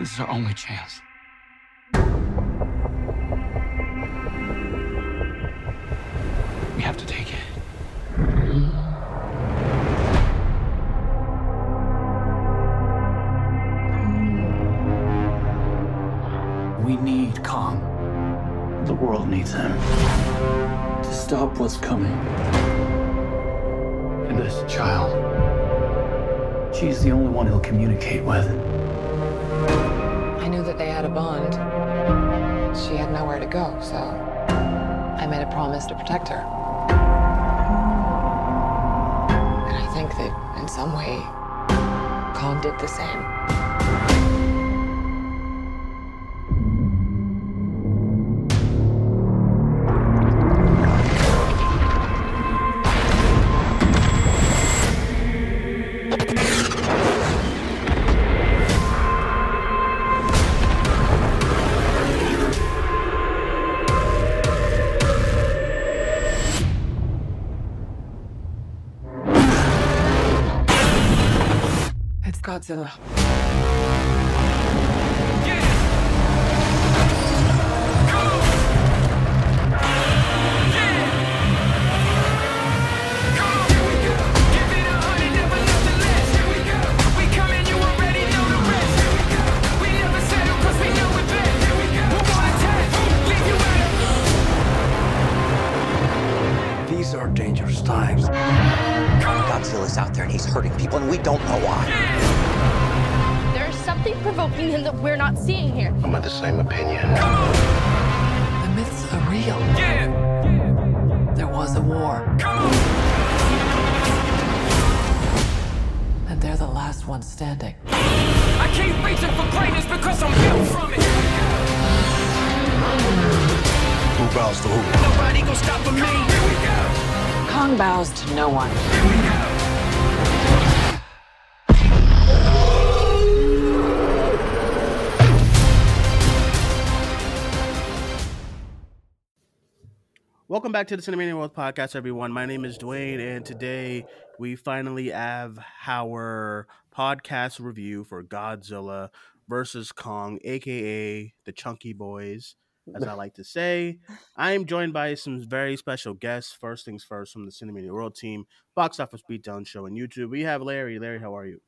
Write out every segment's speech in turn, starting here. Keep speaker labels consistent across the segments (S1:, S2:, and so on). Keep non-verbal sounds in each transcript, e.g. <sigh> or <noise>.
S1: This is our only chance. We have to take it. We need Kong. The world needs him to stop what's coming. And this child, she's the only one he'll communicate with.
S2: That they had a bond. She had nowhere to go, so I made a promise to protect her. And I think that in some way, Kong did the same. It's Godzilla.
S3: Who bows to who?
S4: Nobody gon' stop for me. Here we go.
S2: Kong bows to no one.
S5: Welcome back to the Cinemania World Podcast, everyone. My name is Duane, and today we finally have our podcast review for Godzilla versus Kong, aka the Chunky Boys, as I like to say. I am joined by some very special guests. First things first, from the Cinemania World team, Box Office Beatdown Show, and YouTube. We have Larry. Larry, how are you?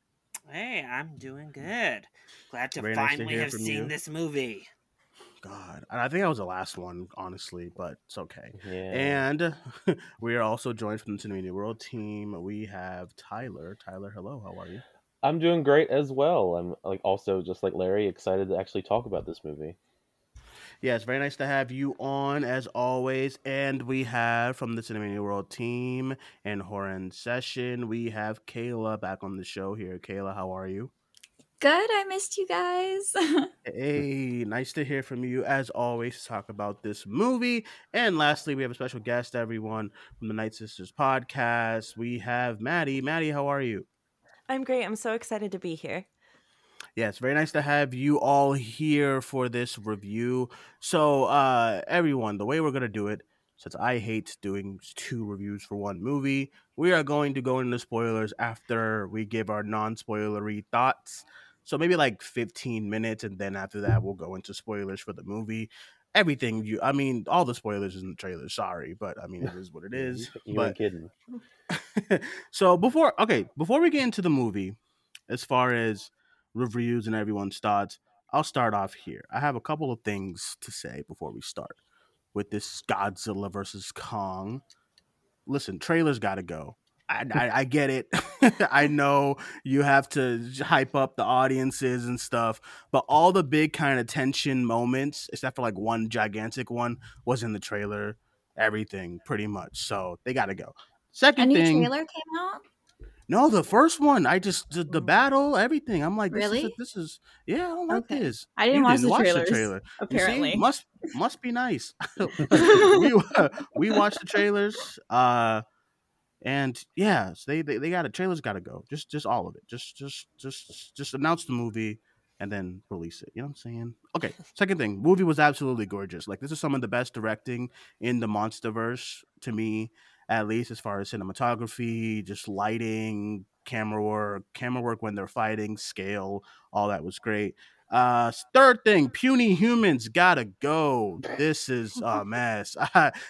S6: Hey, I'm doing good. Glad to
S5: Very nice to
S6: finally
S5: hear
S6: have seen
S5: you.
S6: this movie.
S5: God, and I think I was the last one, honestly, but it's okay.
S7: Yeah.
S5: And <laughs> we are also joined from the Cinemania World team. We have Tyler. Tyler, hello. How are you?
S7: I'm doing great as well. I'm like also just like Larry, excited to actually talk about this movie.
S5: Yeah, it's very nice to have you on as always. And we have from the Cinemania World team and Horror in Session, we have Kaila back on the show here. Kaila, how are you?
S8: Good. I missed you guys. <laughs>
S5: Hey, nice to hear from you as always to talk about this movie. And lastly, we have a special guest, everyone, from the Nightsisters podcast. We have Maddie. Maddie, how are you?
S9: I'm great. I'm so excited to be here.
S5: Yeah, it's very nice to have you all here for this review. So, uh, everyone, the way we're gonna do it, since I hate doing two reviews for one movie, we are going to go into spoilers after we give our non-spoilery thoughts. So maybe like 15 minutes, and then after that, we'll go into spoilers for the movie. Everything you, I mean, all the spoilers in the trailer. Sorry, but I mean, it is what it <laughs> is.
S7: You
S5: but
S7: ain't kidding. <laughs>
S5: so before okay before we get into the movie as far as reviews and everyone's thoughts i'll start off here i have a couple of things to say before we start with this godzilla versus kong listen trailers gotta go I, <laughs> I, I get it. <laughs> I know you have to hype up the audiences and stuff, but all the big kind of tension moments, except for like one gigantic one, was in the trailer. Everything pretty much. So they got to go. Second A
S8: new
S5: thing,
S8: trailer came out.
S5: No, the first one. I just the, the battle, everything. I'm like, this
S8: Really?
S5: Is this is yeah. I don't like
S8: Okay.
S5: this.
S8: I didn't
S5: You
S8: watch
S5: didn't
S8: the
S5: watch
S8: trailers,
S5: the trailer. You see?
S8: apparently.
S5: must must be nice. <laughs> we <laughs> we watched the trailers. Uh, and yeah, so they they, they got it. Trailers got to go. Just just all of it. Just just just just announce the movie and then release it. You know what I'm saying? Okay. Second thing, movie was absolutely gorgeous. Like this is some of the best directing in the MonsterVerse to me, at least as far as cinematography, just lighting, camera work, camera work when they're fighting, scale, all that was great. Uh, third thing, puny humans gotta go. This is a <laughs> mess.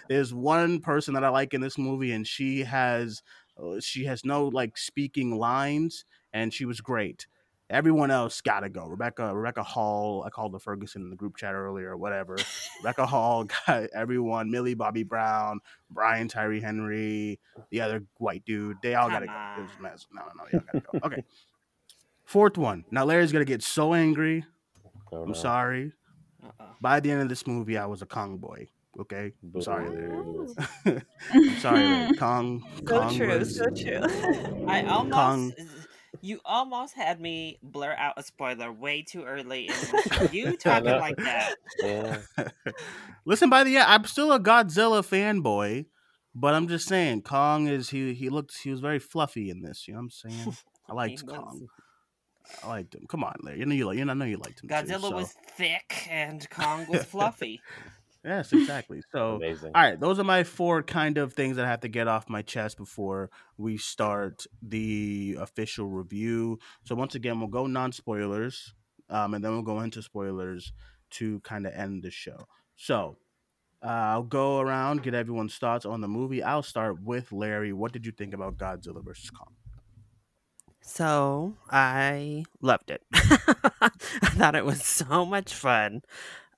S5: There's one person that I like in this movie, and she has uh, she has no like speaking lines, and she was great. Everyone else gotta go. Rebecca Rebecca Hall, I called the Ferguson in the group chat earlier, whatever. <laughs> Rebecca Hall <laughs> got everyone. Millie Bobby Brown, Brian Tyree Henry, the other white dude. They all
S10: Come
S5: gotta
S10: on.
S5: go. It was a mess. No, no, no, y'all gotta go. Okay. Fourth one. Now Larry's gonna get so angry.
S7: Oh,
S5: I'm
S7: no.
S5: sorry.
S10: Uh-oh.
S5: By the end of this movie, I was a Kong boy. Okay, I'm sorry, Larry. <laughs> I'm sorry, Larry. Kong.
S9: So
S5: Kong
S9: true,
S5: was
S9: so true.
S10: I almost.
S5: Kong.
S10: You almost had me blur out a spoiler way too early. in the show. You <laughs> talking like that?
S7: Yeah.
S5: Listen, by the end, I'm still a Godzilla fanboy, but I'm just saying, Kong is he he looked he was very fluffy in this. You know what I'm saying? <laughs> I liked. Kong. I liked him. Come on, Larry. You know you like. You know, I know you liked him. too,
S10: Godzilla
S5: so-
S10: was thick and Kong was <laughs> fluffy.
S5: Yes, exactly. So,
S7: Amazing.
S5: all right, those are my four kind of things that I have to get off my chest before we start the official review. So, once again, we'll go non spoilers, um, and then we'll go into spoilers to kind of end the show. So, uh, I'll go around, get everyone's thoughts on the movie. I'll start with Larry. What did you think about Godzilla versus Kong?
S6: So I loved it. <laughs> I thought it was so much fun.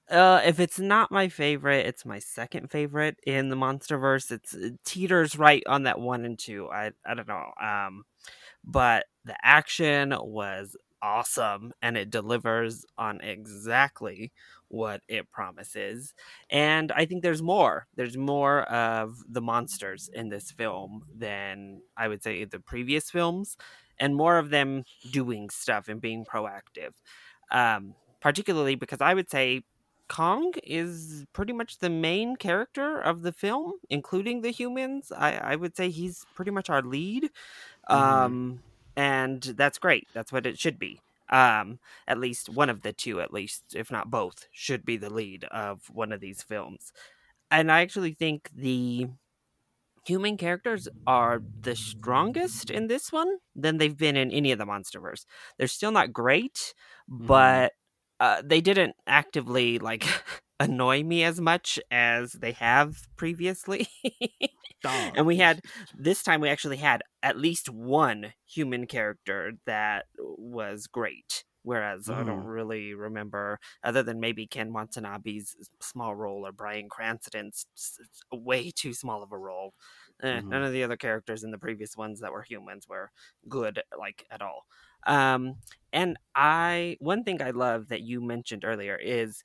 S6: Uh, if it's not my favorite, it's my second favorite in the MonsterVerse. It's it teeters right on that one and two. I I don't know. Um, but the action was awesome, and it delivers on exactly what it promises. And I think there's more. There's more of the monsters in this film than I would say the previous films and more of them doing stuff and being proactive. Um, particularly because I would say Kong is pretty much the main character of the film, including the humans. I, I would say he's pretty much our lead. Um, and that's great. That's what it should be. Um, at least one of the two, at least, if not both, should be the lead of one of these films. And I actually think the human characters are the strongest in this one than they've been in any of the monsterverse they're still not great but uh, they didn't actively like <laughs> annoy me as much as they have previously <laughs> and we had this time we actually had at least one human character that was great whereas i don't
S5: Mhm.
S6: really remember other than maybe ken watanabe's small role or bryan cranston's way too small of a role Eh, none
S5: Mhm.
S6: of the other characters in the previous ones that were humans were good like at all um and i one thing i love that you mentioned earlier is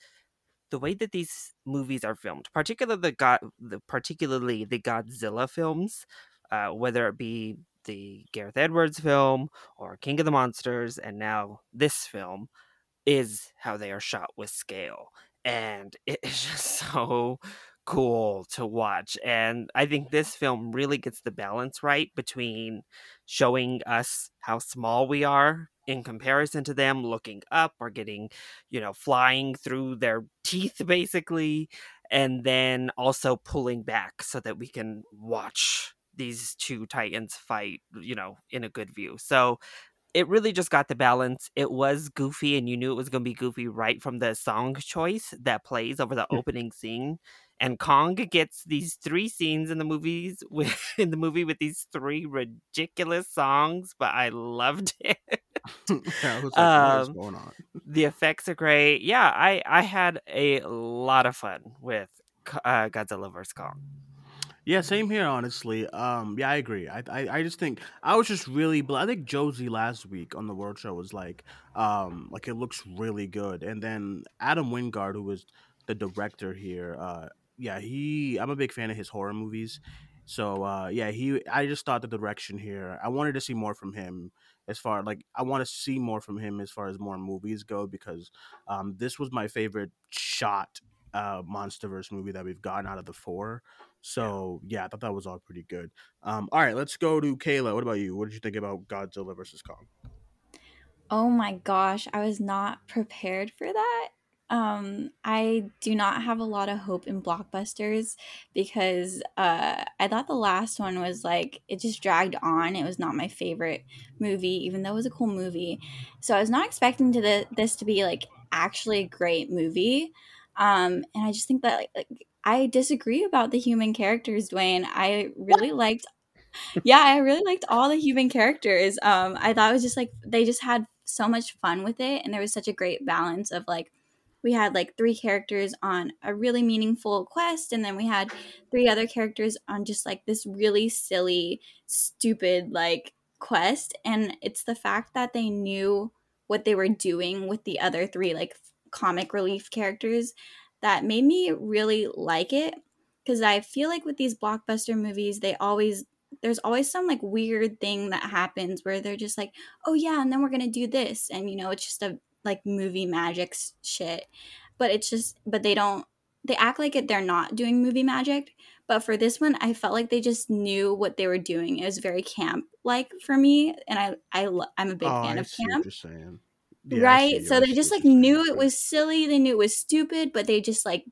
S6: the way that these movies are filmed, particularly the God, the particularly the Godzilla films, uh, whether it be the Gareth Edwards film or King of the Monsters, and now this film, is how they are shot with scale, and it is just <laughs> so cool to watch. And I think this film really gets the balance right between showing us how small we are in comparison to them looking up or getting you know flying through their <laughs> teeth basically and then also pulling back so that we can watch these two titans fight you know in a good view. So it really just got the balance. It was goofy and you knew it was going to be goofy right from the song choice that plays over the opening scene and Kong gets these three scenes in the movies <laughs> with in the movie with these three ridiculous songs, but I loved <laughs> it. <laughs>
S5: Was like,
S6: Um,
S5: going on?
S6: the effects are great. Yeah, I I had a lot of fun with uh, Godzilla vs Kong.
S5: Yeah, same here. Honestly, um, yeah, I agree. I, I, I just think I was just really. bl- I think Josie last week on the World Show was like, um, like it looks really good. And then Adam Wingard, who was the director here, uh, yeah, he. I'm a big fan of his horror movies. So uh, yeah, he. I just thought the direction here. I wanted to see more from him. As far like I want to see more from him as far as more movies go because um, this was my favorite shot uh, MonsterVerse movie that we've gotten out of the four. So yeah, I thought that was all pretty good. Um, all right, let's go to Kaila. What about you? What did you think about Godzilla versus Kong?
S8: Oh my gosh, I was not prepared for that. Um, I do not have a lot of hope in blockbusters because uh, I thought the last one was like it just dragged on. It was not my favorite movie, even though it was a cool movie. So I was not expecting to the, this to be like actually a great movie. Um, and I just think that like, like I disagree about the human characters, Duane. I really <laughs> liked yeah, I really liked all the human characters. Um, I thought it was just like they just had so much fun with it, and there was such a great balance of like we had like three characters on a really meaningful quest, and then we had three other characters on just like this really silly, stupid like quest. And it's the fact that they knew what they were doing with the other three like comic relief characters that made me really like it because I feel like with these blockbuster movies, they always there's always some like weird thing that happens where they're just like, oh yeah, and then we're gonna do this, and you know, it's just a like movie magic shit. But it's just, but they don't. They act like it. They're not doing movie magic. But for this one, I felt like they just knew what they were doing. It was very camp like for me, and I I I'm a big
S5: Oh,
S8: fan
S5: I
S8: of camp.
S5: Yeah,
S8: right so they just like knew it was silly they knew it was stupid but they just like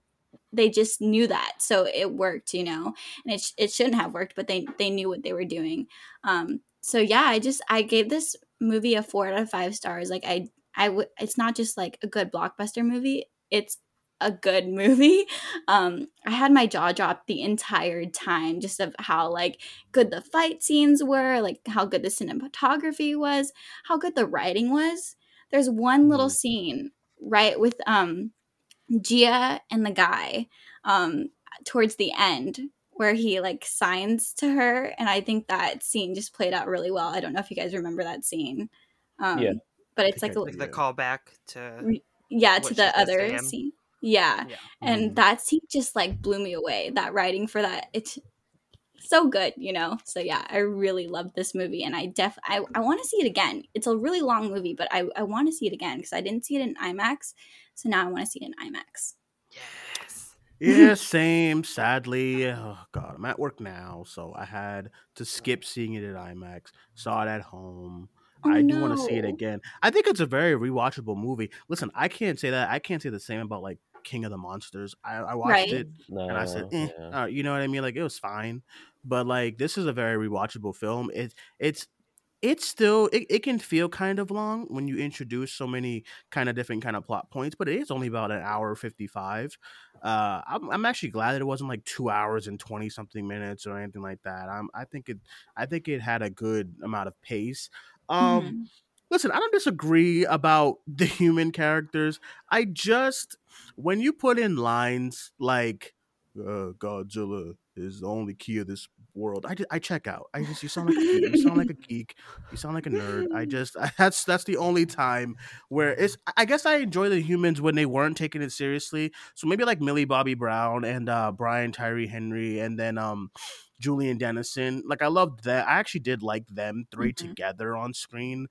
S8: they just knew that so it worked you know and it, sh- it shouldn't have worked but they they knew what they were doing um so yeah i just i gave this movie a four out of five stars like i i would it's not just like a good blockbuster movie it's a good <laughs> movie um i had my jaw dropped the entire time just of how like good the fight scenes were like how good the cinematography was how good the writing was there's one little scene right with um Jia and the guy um towards the end where he like signs to her and I think that scene just played out really well. I don't know if you guys remember that scene. Um
S7: Yeah.
S8: But it's like
S5: I
S8: a,
S11: Like the
S5: Yeah.
S11: callback to
S8: re- yeah to the
S11: says to
S8: other scene. Yeah.
S11: Yeah.
S8: And
S5: Mhm.
S8: that scene just like blew me away. That writing for that it's so good, you know. So yeah, I really loved this movie, and I def I, I want to see it again. It's a really long movie, but I I want to see it again because I didn't see it in IMAX, so now I want to see it in IMAX.
S11: Yes.
S5: Yeah, <laughs> same. Sadly, oh god, I'm at work now, so I had to skip seeing it at IMAX. Saw it at home.
S8: Oh
S5: I do want to see it again. I think it's a very rewatchable movie. Listen, I can't say that. I can't say the same about like King of the Monsters. I, I watched
S8: Right.
S5: it and I said, eh,
S7: yeah.
S5: uh, you know what I mean? Like it was fine, but like this is a very rewatchable film. It it's it's still it, it can feel kind of long when you introduce so many kind of different kind of plot points, but it is only about an hour fifty five. Uh, I'm I'm actually glad that it wasn't like two hours and twenty something minutes or anything like that. I'm I think it I think it had a good amount of pace. Um,
S8: Mhm.
S5: listen, I don't disagree about <laughs> the human characters. I just when you put in lines like uh, Godzilla is the only key of this world, I, I check out. I just you sound like a. You sound like a geek. You sound like a nerd. I <laughs> just <laughs> that's that's the only time where it's. I guess I enjoy the humans when they weren't taking it seriously. So maybe like Millie Bobby Brown and uh, Brian Tyree Henry, and then um. Julian Dennison, like I loved that. I actually did like them 3
S8: Mhm.
S5: together on screen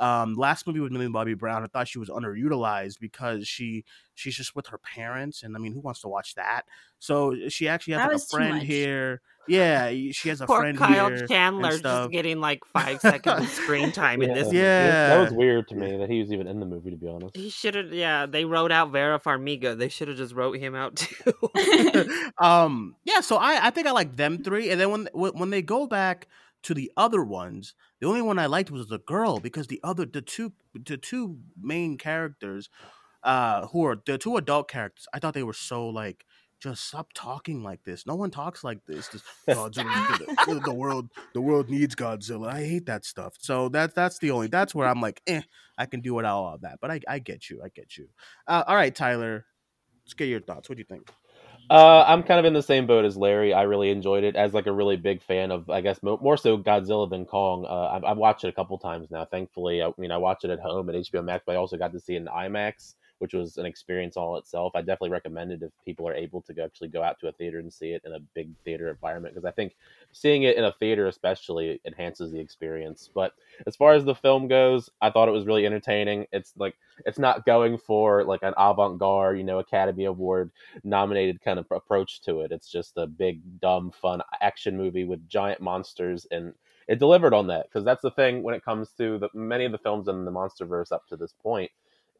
S5: um last movie with Millie Bobby Brown, I thought she was underutilized because she she's just with her parents, and I mean, who wants to watch that? So she actually has like a friend here. <laughs> Yeah, she has a
S11: Poor
S5: friend
S11: Kyle
S5: here
S11: Chandler
S5: and
S11: just getting like five seconds of screen <laughs> time in
S7: Yeah.
S11: this.
S7: That- That was weird to <laughs> me that he was even in the movie, to be honest.
S11: He should have. Yeah, they wrote out Vera Farmiga. They should have just wrote him out too.
S5: um, yeah. So I I think I like them three, and then when when when they go back to the other ones, the only one I liked was the girl because the other the two the two main characters, uh, who are the two adult characters, I thought they were so like. Just stop talking like this. No one talks like this. Just <laughs> Godzilla, the, the world, the world needs Godzilla. I hate that stuff. So that's that's the only. That's where I'm like, eh, I can do without all of that. But I, I get you. I get you. Uh, all right, Tyler, let's get your thoughts. What do you think?
S7: Uh, I'm kind of in the same boat as Larry. I really enjoyed it as like a really big fan of, I guess, mo- more so Godzilla than Kong. Uh, I've, I've watched it a couple times now. Thankfully, I mean, I watched it at home at HBO Max, but I also got to see it in IMAX, which was an experience all itself. I definitely recommend it if people are able to go, actually go out to a theater and see it in a big theater environment because I think seeing it in a theater especially enhances the experience. But as far as the film goes, I thought it was really entertaining. It's like it's not going for like an avant-garde, you know, Academy Award nominated kind of approach to it. It's just a big, dumb, fun action movie with giant monsters, and it delivered on that because that's the thing when it comes to the many of the films in the MonsterVerse up to this point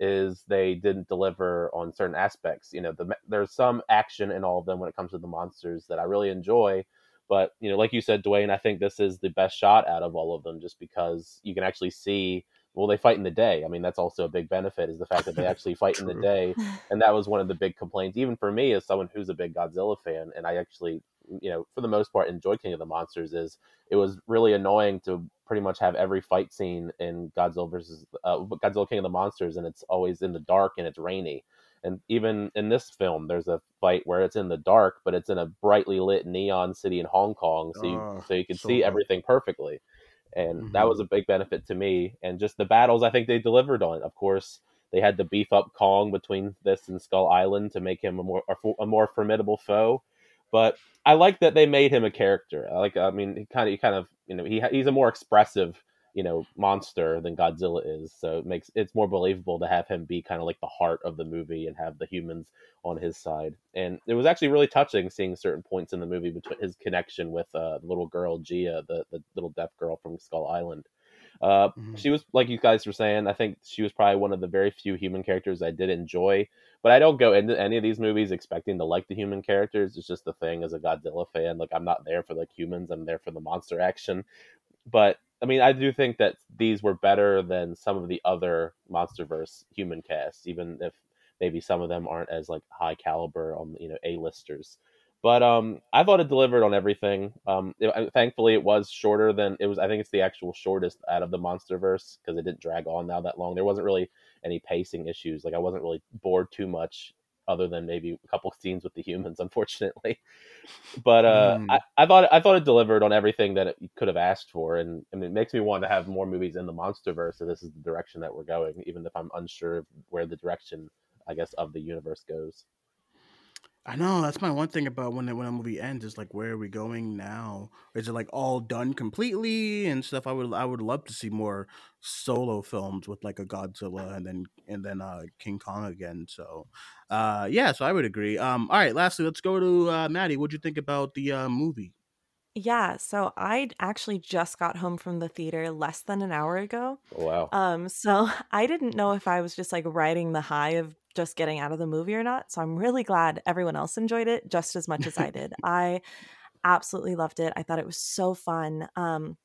S7: is they didn't deliver on certain aspects. You know, the, there's some action in all of them when it comes to the monsters that I really enjoy. But you know, like you said, Duane, I think this is the best shot out of all of them, just because you can actually see well, they fight in the day. I mean, that's also a big benefit is the fact that they <laughs> actually fight in the day, <laughs> and that was one of the big complaints, even for me as someone who's a big Godzilla fan, and I actually, you know, for the most part, enjoy King of the Monsters. Is it was really annoying to pretty much have every fight scene in Godzilla versus uh, Godzilla King of the Monsters, and it's always in the dark and it's rainy. And even in this film, there's a fight where it's in the dark, but it's in a brightly lit neon city in Hong Kong, so you
S5: Oh,
S7: so you can
S5: so
S7: see everything perfectly. And
S5: Mhm.
S7: that was a big benefit to me. And just the battles, I think they delivered on. Of course, they had to beef up Kong between this and Skull Island to make him a more a, more formidable foe. But I like that they made him a character. I like, I mean, he kind of, he kind of, you know, he he's a more expressive, you know, monster than Godzilla is. So it makes it's more believable to have him be kind of like the heart of the movie and have the humans on his side. And it was actually really touching seeing certain points in the movie between his connection with uh, the little girl Jia, the the little deaf girl from Skull Island. Uh,
S5: Mhm.
S7: She was like you guys were saying. I think she was probably one of the very few human characters I did enjoy. But I don't go into any of these movies expecting to like the human characters. It's just the thing as a Godzilla fan. Like I'm not there for like humans. I'm there for the monster action. But I mean, I do think that these were better than some of the other MonsterVerse human casts, even if maybe some of them aren't as like high caliber on you know a listers. But um, I thought it delivered on everything. Um, it- thankfully, it was shorter than it was. I think it's the actual shortest out of the MonsterVerse because it didn't drag on now that long. There wasn't really any pacing issues. Like I wasn't really bored too much, other than maybe a couple scenes with the humans, <laughs> unfortunately. But uh,
S5: Mm.
S7: I, I thought I thought it delivered on everything that it could have asked for, and, and it makes me want to have more movies in the MonsterVerse. So this is the direction that we're going, even if I'm unsure where the direction, I guess, of the universe goes.
S5: I know that's my one thing about when it, when a movie ends is like where are we going now? Is it like all done completely and stuff? I would I would love to see more solo films with like a Godzilla and then and then uh King Kong again. So uh yeah, so I would agree. Um all right, lastly, let's go to uh Maddie. What'd you think about the uh movie?
S9: Yeah, so I actually just got home from the theater less than an hour ago.
S7: Oh, wow.
S9: Um, so <laughs> I didn't know if I was just like riding the high of just getting out of the movie or not. So I'm really glad everyone else enjoyed it just as much as I did. <laughs> I absolutely loved it. I thought it was so fun. Um,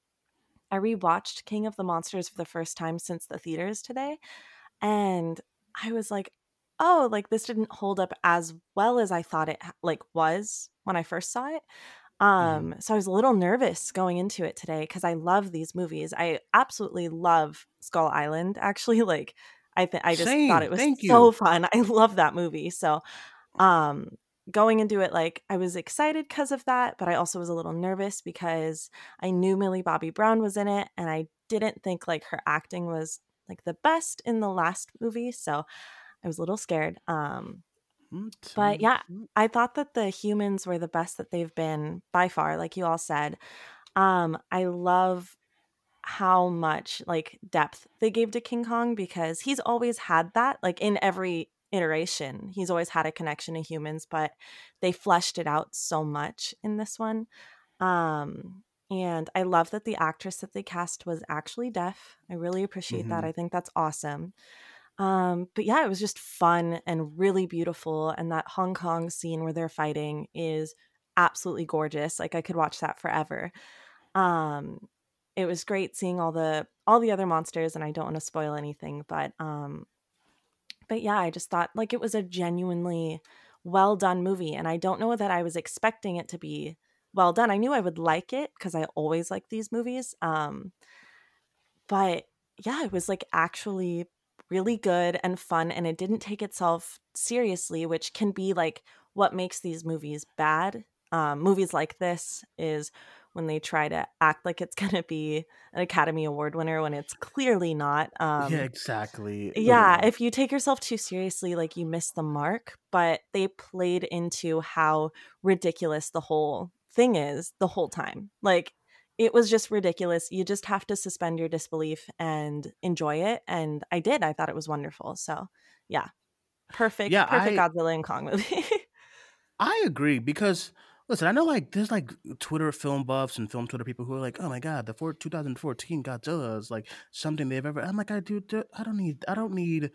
S9: I rewatched King of the Monsters for the first time since the theaters today, and I was like, "Oh, like this didn't hold up as well as I thought it like was when I first saw it." Um, so I was a little nervous going into it today because I love these movies. I absolutely love Skull Island. Actually, <laughs> like I think I just
S5: Same.
S9: thought it was
S5: Thank
S9: so
S5: you.
S9: fun. I love that movie. So, um, going into it like I was excited because of that, but I also was a little nervous because I knew Millie Bobby Brown was in it, and I didn't think like her acting was like the best in the last movie. So I was a little scared. Um, but yeah. I thought that the humans were the best that they've been by far, like you all said. Um, I love how much like depth they gave to King Kong because he's always had that, like in every iteration. He's always had a connection to humans, but they fleshed it out so much in this one. Um, and I love that the actress that they cast was actually deaf. I really appreciate that.
S5: Mhm.
S9: I think that's awesome. Um, but yeah, it was just fun and really beautiful. And that Hong Kong scene where they're fighting is absolutely gorgeous. Like I could watch that forever. Um, it was great seeing all the all the other monsters, and I don't want to spoil anything, but um, but yeah, I just thought like it was a genuinely well done movie, and I don't know that I was expecting it to be well done. I knew I would like it because I always like these movies. Um, but yeah, it was like actually really good and fun, and it didn't take itself seriously, which can be like what makes these movies bad. Um, movies like this is when they try to act like it's <laughs> going to be an Academy Award winner when it's clearly not. Um,
S5: yeah, exactly.
S9: yeah, if you take yourself too seriously, like you miss the mark. But they played into how ridiculous the whole thing is the whole time. Like it was just ridiculous. You just have to suspend your disbelief and enjoy it. And I did. I thought it was wonderful. So yeah, perfect,
S5: Yeah,
S9: perfect
S5: I-
S9: Godzilla and Kong movie. <laughs>
S5: I agree because listen, I know like there's like Twitter film buffs and film Twitter people who are like, oh my god, the four, 2014 Godzilla is like something they've ever. I'm like, I do, I don't need, I don't need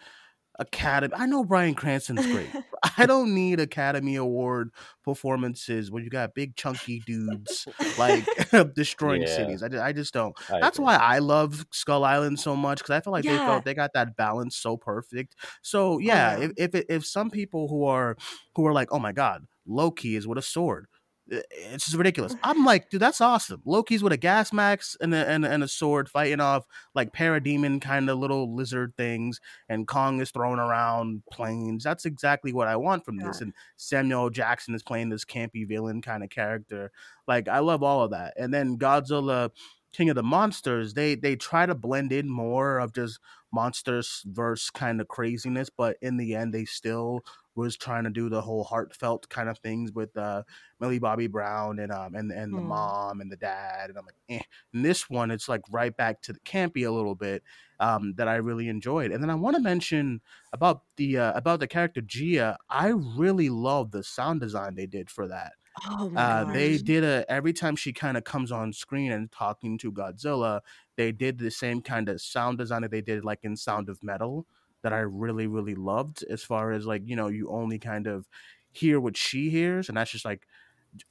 S5: Academy. I know Bryan Cranston's great. <laughs> <laughs> I don't need Academy Award performances where you got big chunky dudes like <laughs> destroying
S7: Yeah.
S5: cities. I, ju- I just don't.
S7: I
S5: That's
S7: agree.
S5: why I love Skull Island so much because I feel like they felt they got that balance so perfect. So yeah,
S9: yeah.
S5: if if it- if some people who are who are like, oh my god, Loki is with a sword. I- It's just ridiculous. I'm like, dude, that's awesome. Loki's with a gas max and a, and, and a sword fighting off like parademon kind of little lizard things, and Kong is throwing around planes. That's exactly what I want from this. And Samuel Jackson is playing this campy villain kind of character. Like I love all of that. And then Godzilla, King of the Monsters, they they try to blend in more of just monsters verse kind of craziness, but in the end they still was trying to do the whole heartfelt kind of things with uh Millie Bobby Brown and um and and the
S9: Hmm.
S5: mom and the dad and I'm like eh. And this one it's like right back to the campy a little bit um that I really enjoyed. And then I want to mention about the uh, about the character Jia. I really love the sound design they did for that.
S9: Oh my
S5: Uh, they did a every time she kind of comes on screen and talking to Godzilla, they did the same kind of sound design that they did like in Sound of Metal that I really really loved. As far as like you know, you only kind of hear what she hears, and that's just like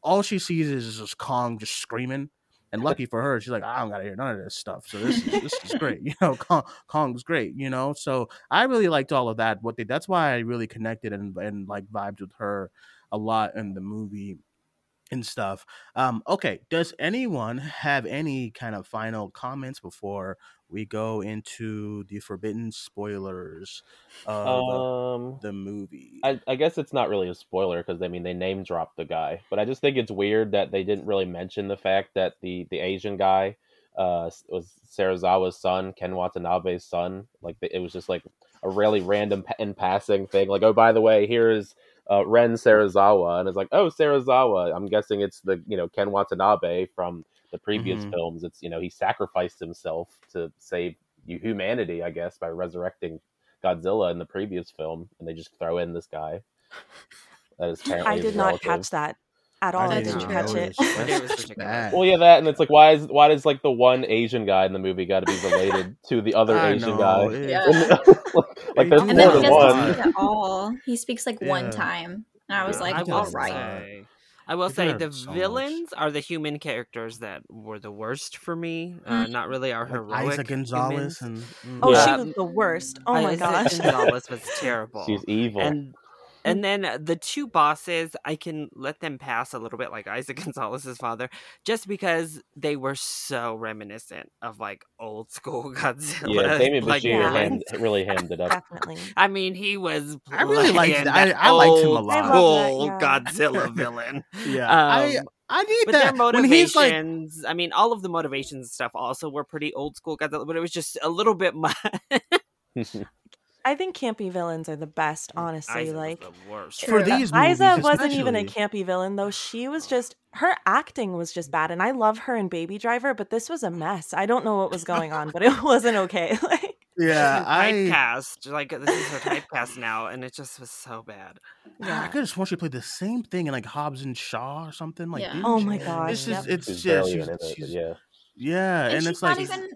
S5: all she sees is just Kong just screaming. And <laughs> lucky for her, she's like, I don't gotta hear none of this stuff. So this is this is <laughs> great. <laughs> You know, Kong, Kong's great. You know, so I really liked all of that. What they that's why I really connected and and like vibed with her a lot in the movie and stuff. Um, okay, does anyone have any kind of final comments before we go into the forbidden spoilers of
S7: Um,
S5: the movie?
S7: I, I guess it's not really a spoiler because I mean they name dropped the guy, but I just think it's weird that they didn't really mention the fact that the the Asian guy uh was Serizawa's son, Ken Watanabe's son. Like it was just like a really random in passing thing. Like oh by the way, here's uh, Ren Serizawa, and it's like oh Serizawa. I'm guessing it's the you know Ken Watanabe from the previous
S5: Mhm.
S7: films. It's you know he sacrificed himself to save hu- humanity, I guess, by resurrecting Godzilla in the previous film, and they just throw in this guy. <laughs> That is apparently
S9: I did not
S7: relative.
S9: catch that at
S5: I
S9: all. I
S5: didn't
S9: didn't catch it.
S5: notice. <laughs> That's
S6: was
S5: just
S6: ridiculous.
S5: bad.
S7: Well, yeah, that, and it's like, why is why does like the one Asian guy in the movie got to be related <laughs> to the other
S5: I
S7: Asian
S5: know,
S7: guy?
S5: it-
S8: Yeah. <laughs>
S7: like, like there's
S5: do
S8: And
S7: more
S8: then he
S7: than
S5: that
S8: doesn't
S7: one.
S8: speak at all. He speaks like one time. And I was
S5: Yeah,
S8: like,
S6: I
S5: he
S6: will
S8: all
S5: does
S8: right.
S5: that.
S6: say, I will say the
S5: so much.
S6: villains are the human characters that were the worst for me. Uh,
S8: Mm.
S6: not really our
S5: Like
S6: heroic
S5: Eiza Gonzalez
S6: humans.
S5: and mm.
S9: Oh,
S7: Yeah.
S9: she was the worst. Oh my
S6: Eiza
S9: gosh.
S6: Gonzalez was terrible.
S7: She's evil.
S6: and and then the two bosses, I can let them pass a little bit, like Isaac <laughs> Gonzalez's father, just because they were so reminiscent of like old school <laughs> Godzilla.
S7: yeah, Damien
S6: like
S7: Bichir
S9: Yeah.
S7: hand, really <laughs> hammed it up.
S9: Definitely.
S6: I mean, he was.
S5: I really liked
S6: playing.
S5: I-
S6: that
S5: I liked him a lot.
S9: I love
S6: School
S9: that, yeah.
S6: Godzilla villain.
S5: yeah, I
S6: Um,
S5: I need
S6: but their
S5: that when he's like
S6: I mean, all of the motivations and stuff also were pretty old school Godzilla, but it was just a little bit much.
S9: I think campy villains are the best, honestly.
S6: Eiza was
S9: like
S6: the worst.
S5: For
S9: True.
S5: these
S9: Eiza
S5: movies
S9: wasn't even a campy villain though. She was oh. just her acting was just bad, and I love her in Baby Driver, but this was a oh. mess. I don't know what was going on, but <laughs> it wasn't okay. <laughs> like,
S5: yeah,
S6: She's
S5: I
S6: typecast. Like this is her typecast now, and it just was so bad. Yeah.
S5: I
S9: yeah.
S5: could have sworn she play the same thing in like Hobbs and Shaw or something. Like,
S8: Yeah.
S9: Oh
S5: she?
S9: my
S5: It's
S9: gosh.
S5: just
S9: Yep.
S5: it's
S7: She's
S5: yeah, she's,
S7: in it,
S5: she's
S7: yeah.
S5: yeah,
S8: And,
S5: and,
S8: she's
S5: it's
S8: not
S5: like
S8: even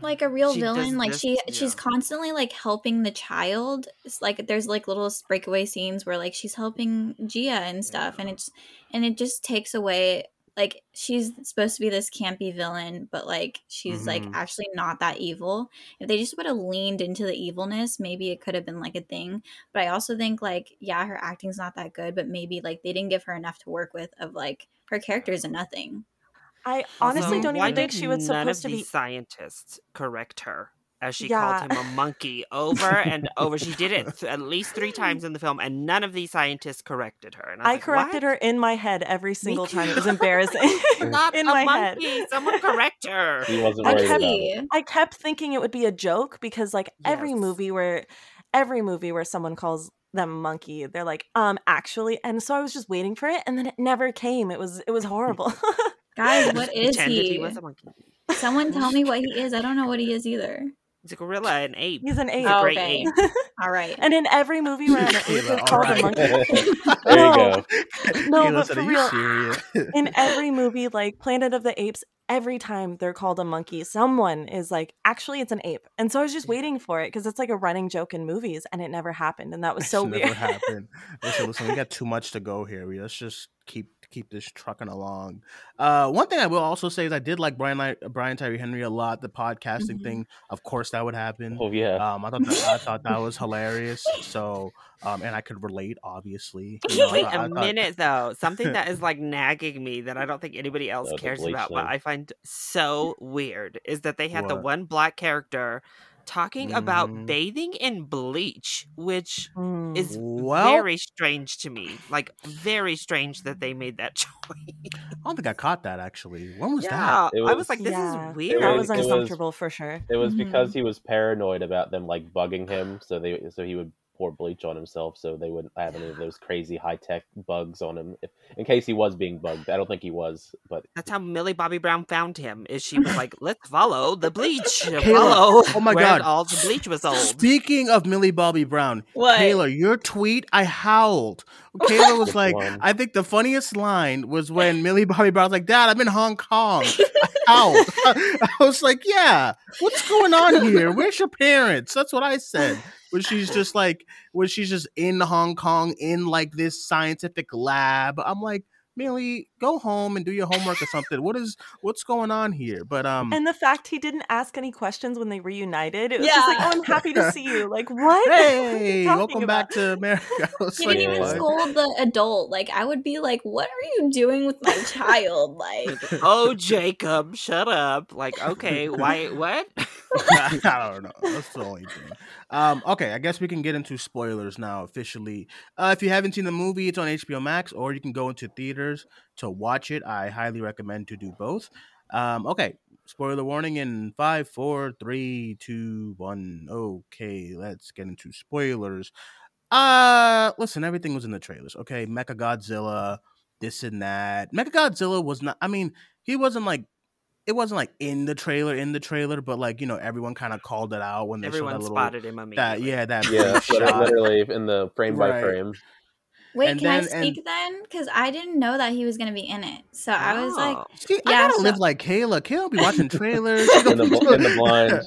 S8: like a real
S6: She
S8: villain. Like
S6: this-
S8: she
S6: yeah.
S8: she's constantly like helping the child. It's like there's like little breakaway scenes where like she's helping Jia and stuff, and it's and it just takes away like she's supposed to be this campy villain, but like she's like
S5: Mhm.
S8: actually not that evil. If they just would have leaned into the evilness, maybe it could have been like a thing. But I also think like yeah, her acting's not that good, but maybe like they didn't give her enough to work with. Of like her character is a nothing.
S9: I honestly
S6: Also,
S9: don't
S6: why
S9: even think she was
S6: none
S9: supposed
S6: of
S9: to be.
S6: scientists correct her as she
S9: Yeah.
S6: called him a monkey over and over. She did it th- at least three times in the film, and none of these scientists corrected her. And I,
S9: I
S6: like,
S9: corrected
S6: "What?
S9: her in my head every single time. It was embarrassing. <laughs>
S6: Not <laughs>
S9: in
S6: a
S9: my
S6: monkey.
S9: head.
S6: Someone correct her.
S7: He wasn't
S9: I kept- I kept thinking it would be a joke because like every movie where every movie where someone calls them monkey, they're like, um, actually, and so I was just waiting for it, and then it never came. It was it was horrible. <laughs>
S8: Guys, what is he?
S6: he was a monkey.
S8: Someone tell me what he is. I don't know what he is either.
S6: He's a gorilla, an ape.
S9: He's an ape.
S6: a
S8: Oh,
S6: great
S8: okay.
S6: ape. <laughs>
S8: All right.
S9: And in every movie where an <laughs> ape is
S5: Kaila,
S9: called a
S5: alright.
S9: monkey, <laughs>
S7: there you
S9: No.
S7: go.
S9: No,
S5: Kaila
S9: but
S5: said,
S9: for real, in every movie, like Planet of the Apes, every time they're called a monkey, someone is like, actually, it's an ape. And so I was just waiting for it because it's like a running joke in movies, and it never happened, and that was so
S5: It's
S9: weird.
S5: never happened. Listen, listen, we got too much to go here. We let's just keep keep this trucking along. Uh, one thing I will also say is I did like Brian Li- Brian Tyree Henry a lot. The podcasting
S8: Mhm.
S5: thing, of course, that would happen.
S7: Oh yeah.
S5: Um, I thought that, I thought that was hilarious. So, um, and I could relate, obviously. You know,
S6: Wait
S5: I
S6: a
S5: thought-
S6: minute though. Something that is like <laughs> nagging me that I don't think anybody else cares
S7: bleach
S6: about, but. I find so weird is that they had the one black character talking about
S5: Mhm.
S6: bathing in bleach, which
S9: Mm.
S6: is
S5: Well-
S6: very strange to me. Like very strange that they made that <laughs> choice.
S5: I don't think I caught that actually. When was that?
S6: yeah,
S7: It
S6: I was
S7: was-
S6: like, this
S9: Yeah.
S6: is weird.
S9: that
S7: was-
S9: was
S7: it was-
S9: uncomfortable for sure.
S7: It was
S8: Mhm.
S7: because he was paranoid about them like bugging him, so they so he would pour bleach on himself, so they wouldn't have any of those crazy high tech bugs on him. If, in case he was being bugged, I don't think he was, but
S6: That's how Millie Bobby Brown found him. Is she was like, let's follow the bleach. <laughs>
S5: Kaila,
S6: Follow
S5: oh my God.
S6: all the bleach was sold.
S5: Speaking of Millie Bobby Brown,
S8: What?
S5: Kaila, your tweet, I howled. Kaila was <laughs> like? I think the funniest line was when <laughs> Millie Bobby Brown was like, Dad, I'm in Hong Kong. I howled. <laughs> I was like, Yeah, what's going on here? Where's your parents? That's what I said. When she's just like, when she's just in Hong Kong in like this scientific lab. I'm like, Millie, go home and do your homework or something. What is what's going on here? But um
S9: And the fact he didn't ask any questions when they reunited, it was just like, oh, I'm happy to <laughs> see you. Like, what? What are you
S5: Hey,
S9: talking
S5: welcome
S9: about?
S5: back to America. <laughs> I was
S8: He
S5: like,
S8: didn't even
S7: what?
S8: scold the adult. Like I would be like, "What are you doing with my child?" Like, <laughs>
S6: oh, Jacob, shut up. Like, okay, why, what?
S5: I don't know. That's the only thing. Um, okay, I guess we can get into spoilers now officially. Uh, if you haven't seen the movie, it's on HBO Max, or you can go into theaters to watch it. I highly recommend to do both. Um, okay, spoiler warning in five, four, three, two, one. Okay, let's get into spoilers. Uh, listen, everything was in the trailers. Okay, Mecha Godzilla, this and that. Mecha Godzilla was not. I mean, he wasn't like it wasn't like in the trailer in the trailer but like you know everyone kind of called it out when they saw
S6: Everyone
S5: that little
S6: spotted him immediately.
S5: that yeah that
S7: yeah,
S5: brief <laughs>
S7: liter-
S5: shot.
S7: literally in the frame by frame.
S8: Wait,
S5: And
S8: can I
S5: then- and-
S8: speak then? Because I didn't know that he was gonna be in it. So I was like,
S6: Oh.
S5: See, I
S8: Yeah,
S5: gotta
S8: so-
S5: live like Kaila. Kaila be watching trailers. <laughs> She
S7: In
S5: don't
S7: the
S5: be
S7: bl- in the <laughs> blind.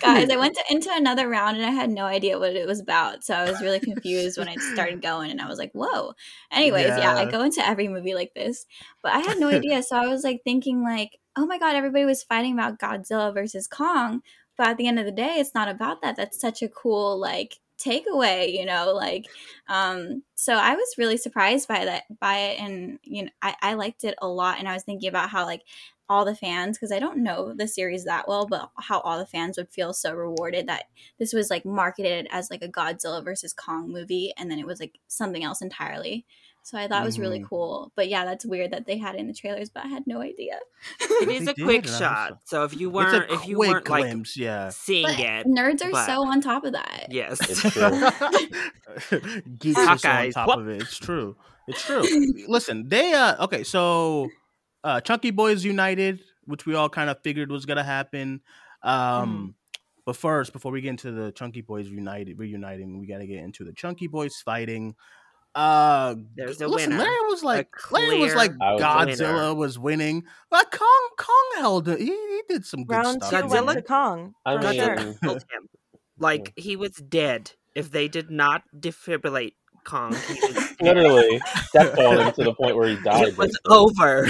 S8: guys, I <laughs> went to, into another round and I had no idea what it was about. So I was really confused when I started going and I was like, whoa. Anyways, yeah. I go into every movie like this, but I had no idea. So I was like thinking like, oh my god, everybody was fighting about Godzilla versus Kong, but at the end of the day, it's not about that. That's such a cool like takeaway, you know, like um so I was really surprised by that by it and you know, I, I liked it a lot and I was thinking about how like all the fans because I don't know the series that well, but how all the fans would feel so rewarded that this was like marketed as like a Godzilla versus Kong movie, and then it was like something else entirely. So I thought it was really
S5: Mhm.
S8: cool. But yeah, that's weird that they had it in the trailers, but I had no idea.
S6: It is a quick
S5: did, and I was
S6: shot. So if you
S5: It's
S6: weren't, if you weren't like
S5: yeah.
S6: seeing
S8: But
S6: it,
S8: nerds are
S6: but-
S8: so on top of that.
S6: yes,
S7: It's <laughs> true. <laughs>
S5: Geeks are so on top
S6: What?
S5: of it. It's true. It's true. <laughs> Listen, they uh okay, so uh Chunky Boys United, which we all kind of figured was gonna happen. Um but first, before we get into the Chunky Boys United reuniting, we gotta get into the Chunky Boys fighting. Uh
S6: There's a
S5: listen,
S6: winner.
S5: Larry was like Larry was like
S7: I was
S5: Godzilla
S6: winner.
S5: was winning. Like Kong Kong held it. He, he did some good
S9: Round
S5: stuff.
S9: two
S6: Godzilla-
S9: went to Kong.
S7: I
S9: for
S7: mean-
S9: sure.
S6: Godzilla <laughs> killed him. Like he was dead. If they did not defibrillate Kong, he. <laughs>
S7: Literally stepped on him to the point where he <laughs> died.
S6: it was over.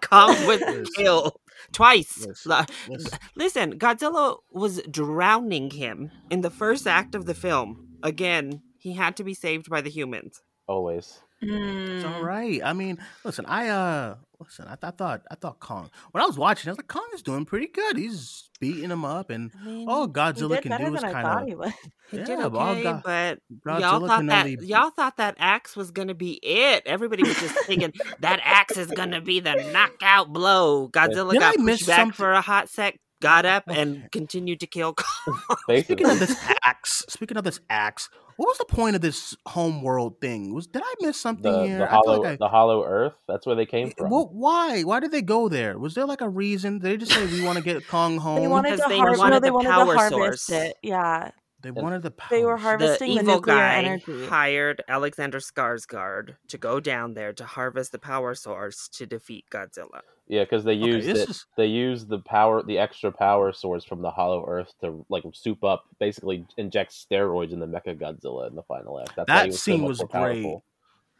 S6: Kong was killed twice.
S5: Listen,
S6: Li-
S5: listen.
S6: Listen, Godzilla was drowning him in the first act of the film. Again, he had to be saved by the humans.
S7: Always.
S5: It's
S8: Mm.
S5: all right. I mean, listen, I uh listen, I, th- I thought I thought Kong when I was watching, I was like, Kong is doing pretty good. He's beating him up and
S6: I mean,
S5: all Godzilla can do is kind of
S9: he would. <laughs>
S6: he
S5: yeah,
S6: did
S5: but all
S6: okay,
S5: Go-
S6: but y'all thought that
S5: only
S6: y'all thought that axe was gonna be it. Everybody was just thinking that axe is gonna be the knockout blow. <laughs> Godzilla
S5: Did
S6: got
S5: I miss
S6: pushed back
S5: something?
S6: for a hot sec, got up, <laughs> and continued to kill Kong.
S5: Speaking of this axe, speaking of this axe, what was the point of this home world thing? Was did I miss something
S7: The,
S5: here?
S7: the
S5: I feel
S7: hollow
S5: like I-
S7: the hollow earth. That's where they came from.
S5: Well, why? Why did they go there? Was there like a reason? Did they just say we want to <laughs> get Kong home?
S9: They wanted
S6: Because
S9: to
S6: they
S9: harvest. No,
S6: wanted
S9: they
S6: the
S9: wanted
S6: power
S9: to harvest
S6: source.
S9: it. Yeah,
S5: They wanted the power.
S9: they were harvesting
S6: the
S9: the,
S6: evil
S9: nuclear
S6: guy
S9: energy.
S6: hired Alexander Skarsgård to go down there to harvest the power source to defeat Godzilla.
S7: Yeah, because they
S5: Okay,
S7: used
S5: this
S7: They used the power, the extra power source from the Hollow Earth to like soup up, basically inject steroids in the Mecha Godzilla in the final act. That's
S5: that
S7: was
S5: scene
S7: much
S5: was great.
S7: powerful.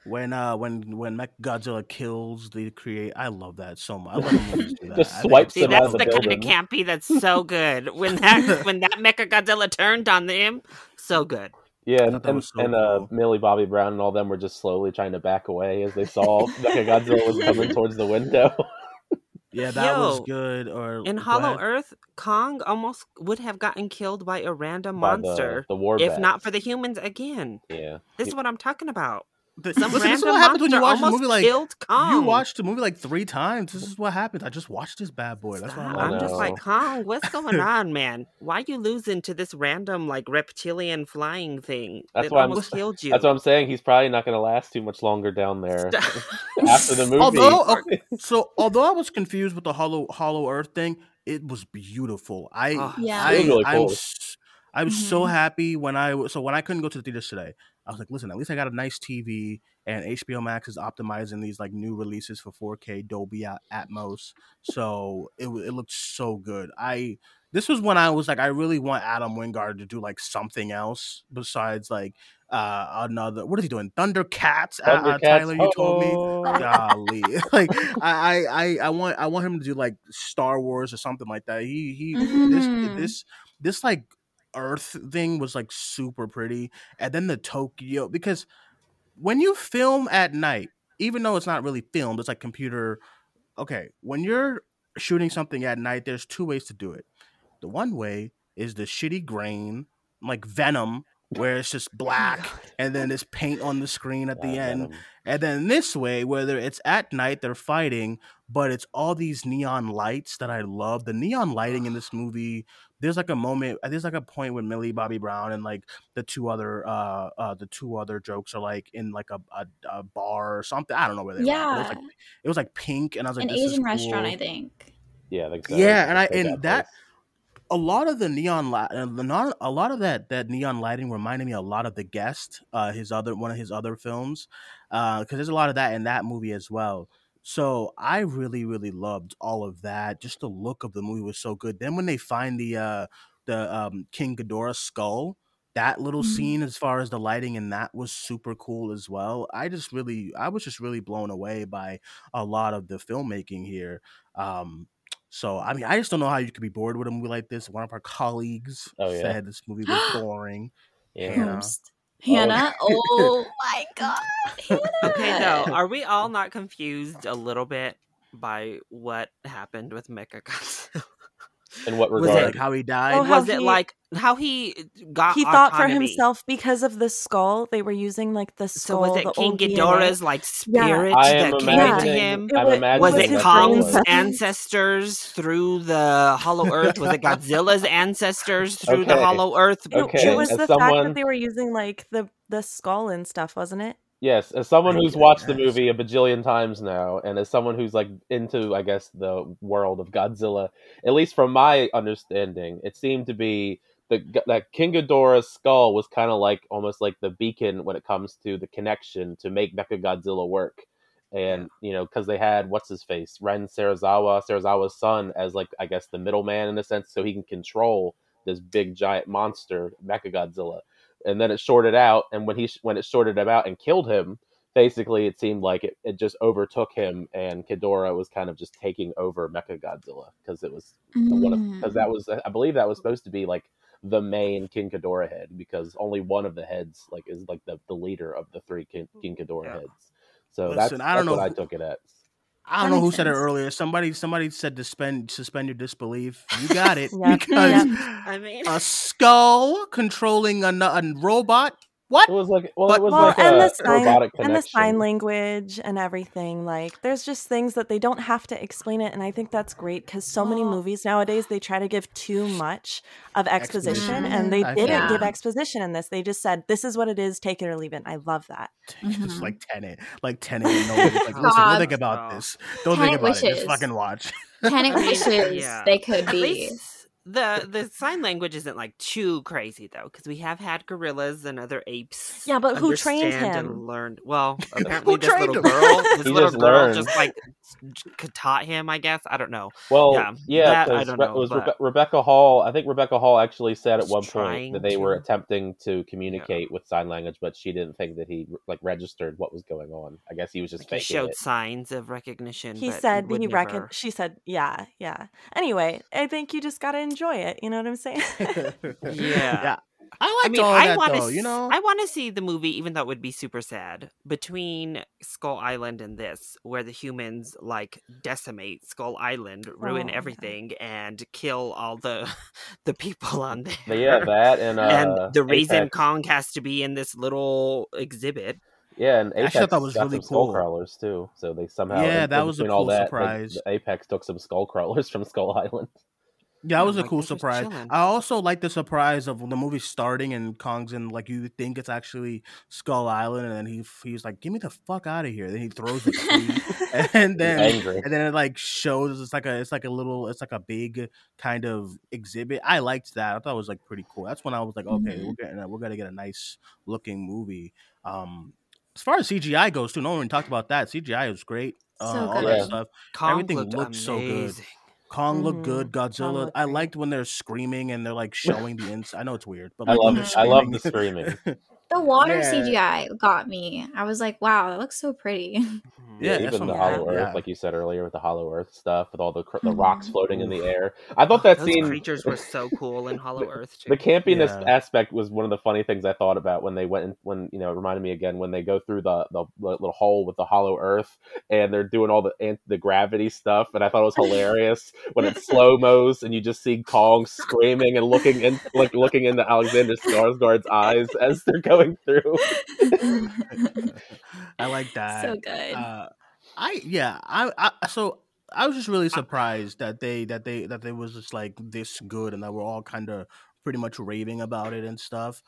S5: When uh when when Mech Godzilla kills the create, I love that so much. I love movies do <laughs> that.
S7: Just swipes
S5: it's
S6: See,
S7: them out
S6: that's
S7: of
S6: the
S7: the
S6: kind of campy that's so good. When that <laughs> when that Mecha Godzilla turned on him, so good.
S7: Yeah, and
S5: thought
S7: and,
S5: so
S7: and uh,
S5: cool.
S7: Millie Bobby Brown and all them were just slowly trying to back away as they saw <laughs> Mecha Godzilla was coming towards the window.
S5: Yeah, that was good. Or
S6: In
S5: go
S6: Hollow
S5: ahead.
S6: Earth, Kong almost would have gotten killed by a random
S7: By
S6: monster
S7: the war
S6: if not for the humans again.
S7: yeah,
S6: This is what I'm talking about.
S5: The-
S6: Some
S5: listen, this is what happens when you watch
S6: a
S5: movie. Like
S6: killed Kong.
S5: you watched the movie like three times. This is what happens. I just watched this bad boy. That's why I'm
S6: I'm just like, Kong, what's going <laughs> on, man? Why you losing to this random like reptilian flying thing
S7: That's
S6: that
S7: why I'm-
S6: almost killed you?
S7: that's what I'm saying. He's probably not going to last too much longer down there <laughs> after the movie.
S5: although <laughs> okay, so although I was confused with the hollow hollow earth thing, it was beautiful. I
S8: Yeah.
S5: I
S7: It was really
S5: I'm
S7: cool.
S5: s- I was so
S8: Mhm.
S5: happy when I so when I couldn't go to the theaters today. I was like, listen, at least I got a nice TV, and HBO Max is optimizing these like new releases for 4K Dolby At- Atmos. So it wa- it looked so good. I this was when I was like, I really want Adam Wingard to do like something else besides like uh another. What is he doing? Thundercats. Uh, uh, Tyler, you told me
S7: oh.
S5: golly <laughs> like <laughs> I, I i i want i want him to do like star wars or something like that he he
S8: Mhm.
S5: this this this like earth thing was like super pretty and then the tokyo because when you film at night even though it's not really filmed it's like computer okay when you're shooting something at night there's two ways to do it. The one way is the shitty grain like venom where it's just <laughs> black and then there's paint on the screen at the end and then this way, whether it's at night, they're fighting, but it's all these neon lights that I love. The neon lighting in this <sighs> movie. There's like a moment. There's like a point with Millie Bobby Brown and like the two other, uh, uh, the two other jokes are like in like a, a, a bar or something. I don't know where they were. It was
S8: Yeah.
S5: like it was like pink, and I was like,
S8: An
S5: this is
S8: Asian restaurant,
S5: cool.
S8: I think.
S7: Yeah, I think so.
S5: Yeah, and I and
S7: bad
S5: that
S7: place.
S5: A lot of the neon light, uh, a lot of that that neon lighting reminded me a lot of the guest, uh, his other one of his other films, because there's a lot of that in that movie as well. So I really really loved all of that. Just the look of the movie was so good. Then when they find the uh the um King Ghidorah skull. That little
S8: Mhm.
S5: scene, as far as the lighting, and that was super cool as well. I just really, I was just really blown away by a lot of the filmmaking here. Um, so I mean, I just don't know how you could be bored with a movie like this. One of our colleagues
S7: Oh, yeah.
S5: said this movie was <gasps> boring.
S7: Yeah.
S5: Oh,
S8: Hannah. Hannah. <laughs> Oh my god. Hannah.
S6: Okay, though, are we all not confused a little bit by what happened with Mecha Godzilla?
S7: In what
S6: Was it-
S7: regard?
S5: Like how he died.
S9: Oh, how
S6: Was it
S9: he-
S6: like how he got?
S9: he thought for himself because of the skull. They were using like the
S6: So
S9: skull.
S6: was it
S9: the
S6: King
S9: old DNA.
S6: Ghidorah's like spirit
S7: I am
S6: that came
S7: imagining.
S6: into him?
S9: It
S7: I'm.
S6: Was
S9: was
S6: it
S9: his
S7: that's what
S6: Kong's
S9: brain-
S6: ancestors through the Hollow Earth? Was it <laughs> Godzilla's ancestors through the Hollow Earth?
S9: It,
S7: Okay,
S9: it was
S7: as
S9: the fact that they were using like the the skull and stuff, wasn't it?
S7: Yes, as someone who's watched the movie a bajillion times now, and as someone who's like into, I guess, the world of Godzilla, at least from my understanding, it seemed to be the that King Ghidorah's skull was kind of like almost like the beacon when it comes to the connection to make Mechagodzilla work, and you know because they had what's his face Ren Serizawa, Serizawa's son, as like I guess the middleman in a sense, so he can control this big giant monster Mechagodzilla and then it shorted out and when he when it shorted him out and killed him basically it seemed like it, it just overtook him and Ghidorah was kind of just taking over Mecha Godzilla because it was the one
S8: Mm.
S7: because that was I believe that was supposed to be like the main King Ghidorah head because only one of the heads like is like the, the leader of the three King, King Ghidorah
S5: Yeah.
S7: heads. So
S5: Listen,
S7: that's,
S5: I don't
S7: that's what
S5: know
S7: I took it at.
S5: I don't know who
S8: makes
S5: said it earlier. Somebody somebody said to suspend suspend your disbelief. You got it <laughs>
S9: Yep,
S5: because
S6: I mean,
S5: a skull controlling a robot. What?
S7: It was like well,
S5: But-
S7: it was
S9: well,
S7: like
S9: and
S7: a
S9: the sign
S7: robotic
S9: and the sign language and everything. Like, there's just things that they don't have to explain it, and I think that's great because so many movies nowadays they try to give too much of exposition,
S5: Exposition.
S9: and they
S5: I
S9: didn't
S8: think-
S9: give exposition in this. They just said, "This is what it is. Take it or leave it." I love that.
S5: Just
S8: Mhm.
S5: like Tenet, like Tenet. And nobody's like, listen, don't think about
S6: Stop.
S5: this. Don't think
S8: Tenet
S5: about it. Just fucking watch.
S8: Panic <laughs>
S6: I
S8: wishes
S6: yeah.
S8: they could
S6: at
S8: be.
S6: Least the the <laughs> sign language isn't like too crazy though, because we have had gorillas and other apes.
S9: Yeah, but who trained him?
S6: And learned well. <laughs> Apparently, this
S5: trained
S6: little
S5: him?
S6: girl, this
S7: He
S6: little
S7: just
S6: girl,
S7: learned.
S6: just like j- taught him. I guess I don't know.
S7: Well,
S6: Yeah,
S7: yeah,
S6: that I
S7: 'cause
S6: don't
S7: Re-
S6: know,
S7: it was
S6: but-
S7: Rebe- Rebecca Hall. I think Rebecca Hall actually said at one point that they were attempting to communicate with sign language, but she didn't think that he like registered what was going on. I guess he was just
S6: Like, he
S7: faking
S6: showed
S7: it.
S6: signs of recognition.
S9: He
S6: but
S9: said
S6: would
S9: he
S6: never...
S9: reckon. She said, "Yeah, yeah." Anyway, I think you just gotta enjoy it. You know what I'm saying? <laughs>
S6: Yeah.
S5: I
S6: I
S5: liked
S6: mean,
S5: all
S6: I
S5: that
S6: want
S5: though.
S6: to.
S5: You know,
S6: I want to see the movie, even though it would be super sad. Between Skull Island and this, where the humans like decimate Skull Island, ruin
S9: Oh, yeah.
S6: everything, and kill all the <laughs> the people on there.
S7: But yeah, that and <laughs> uh,
S6: and the reason Kong has to be in this little exhibit.
S7: Yeah, and
S5: Actually, I
S7: Apex
S5: thought that was
S7: got
S5: really
S7: some skull
S5: cool.
S7: crawlers too. So they somehow
S5: Yeah,
S7: in-
S5: that was a
S7: between all
S5: cool
S7: that, like,
S5: surprise.
S7: the Apex took some skull crawlers from Skull Island.
S5: Yeah, that was a
S6: like,
S5: cool surprise. I also like the surprise of the movie starting and Kong's in like you think it's actually Skull Island, and then he he's like, "Give me the fuck out of here!" Then he throws the key, <laughs> <laughs> and then and then it like shows it's like a it's like a little it's like a big kind of exhibit. I liked that. I thought it was like pretty cool. That's when I was like, okay,
S8: Mhm.
S5: we're getting we're gonna get a nice looking movie. Um, as far as CGI goes, too, no one talked about that. CGI was great. Uh,
S8: So
S5: all
S8: good.
S5: that stuff.
S6: Kong
S5: Everything
S6: looked
S5: looked so good.
S6: Amazing.
S5: Kong looked
S9: Mhm.
S5: good. Godzilla.
S9: looked
S5: I liked when they're screaming and they're like showing the <laughs> ins. I know it's weird, but
S7: I
S5: like when
S7: love
S5: they're
S7: I love the
S5: screaming. <laughs>
S7: screaming.
S8: The water
S5: Yeah.
S8: CGI got me. I was like, wow, that looks so pretty.
S5: Yeah,
S7: Yeah, even the Hollow Earth,
S5: yeah.
S7: like you said earlier, with the Hollow Earth stuff, with all the cr- the rocks
S8: Mhm.
S7: floating in the air. I thought that
S6: Those
S7: scene,
S6: creatures were so cool in Hollow Earth too.
S7: the campiness
S5: Yeah.
S7: aspect was one of the funny things I thought about when they went in, when you know it reminded me again when they go through the, the the little hole with the Hollow Earth and they're doing all the ant- the gravity stuff, and I thought it was hilarious when it's slow mos and you just see Kong screaming and looking in like looking into Alexander Skarsgård's eyes as they're going through. <laughs>
S5: I like that.
S8: so good.
S5: Uh, I yeah. I, I so I was just really surprised that they that they that they was just like this good and that we're all kind of pretty much raving about it and stuff.